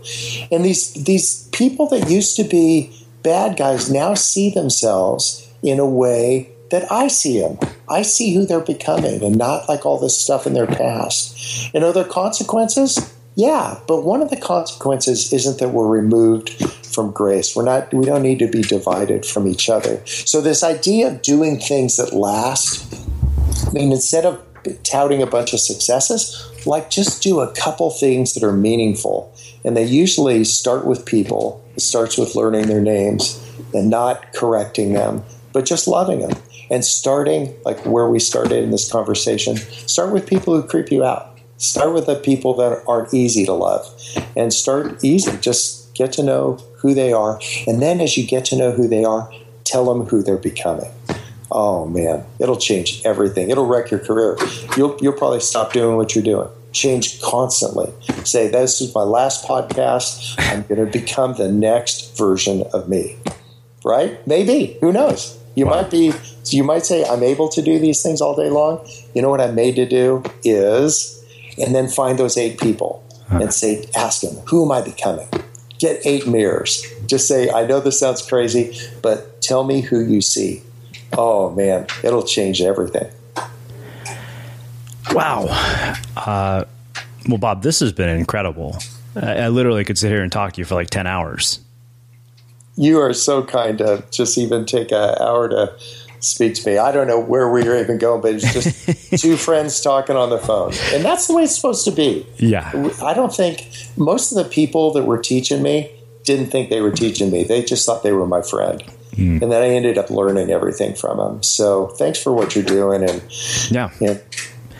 And these, these people that used to be bad guys now see themselves in a way that I see them. I see who they're becoming and not like all this stuff in their past. And are there consequences? Yeah, but one of the consequences isn't that we're removed from grace. We're not we don't need to be divided from each other. So this idea of doing things that last, I mean instead of touting a bunch of successes, like just do a couple things that are meaningful. And they usually start with people. It starts with learning their names and not correcting them, but just loving them. And starting like where we started in this conversation, start with people who creep you out. Start with the people that aren't easy to love and start easy. Just get to know who they are. And then as you get to know who they are, tell them who they're becoming oh man, it'll change everything. It'll wreck your career. You'll you'll probably stop doing what you're doing. Change constantly. Say this is my last podcast. I'm going to become the next version of me. Right? Maybe. Who knows? You wow. might be. You might say I'm able to do these things all day long. You know what I'm made to do is, and then find those eight people huh. and say, ask them, who am I becoming? Get eight mirrors. Just say, I know this sounds crazy, but tell me who you see oh man, it'll change everything. Wow. Uh, well, Bob, this has been incredible. I, I literally could sit here and talk to you for like 10 hours. You are so kind to just even take an hour to speak to me. I don't know where we are even going, but it's just two friends talking on the phone. And that's the way it's supposed to be. Yeah. I don't think most of the people that were teaching me didn't think they were teaching me. They just thought they were my friend. Mm. And then I ended up learning everything from him. So thanks for what you're doing, and yeah, yeah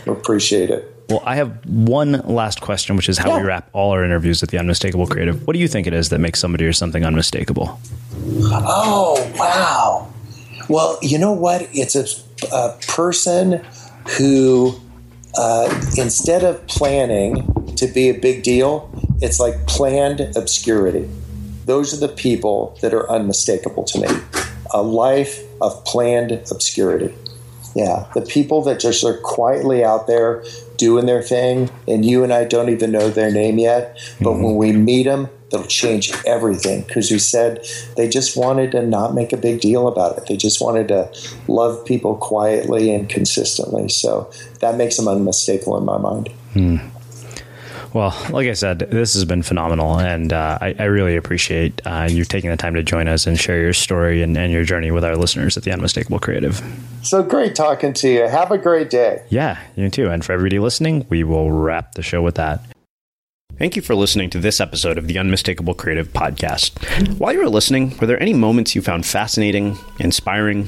appreciate it. Well, I have one last question, which is how yeah. we wrap all our interviews at the Unmistakable Creative. What do you think it is that makes somebody or something unmistakable? Oh, wow. Well, you know what? It's a, a person who, uh, instead of planning to be a big deal, it's like planned obscurity. Those are the people that are unmistakable to me. A life of planned obscurity. Yeah, the people that just are quietly out there doing their thing, and you and I don't even know their name yet. But mm-hmm. when we meet them, that'll change everything because we said they just wanted to not make a big deal about it. They just wanted to love people quietly and consistently. So that makes them unmistakable in my mind. Mm. Well, like I said, this has been phenomenal, and uh, I, I, really appreciate uh, you taking the time to join us and share your story and, and, your journey with our listeners at the Unmistakable Creative. So great talking to you. Have a great day. Yeah, you too. And for everybody listening, we will wrap the show with that. Thank you for listening to this episode of the Unmistakable Creative Podcast. While you were listening, were there any moments you found fascinating, inspiring,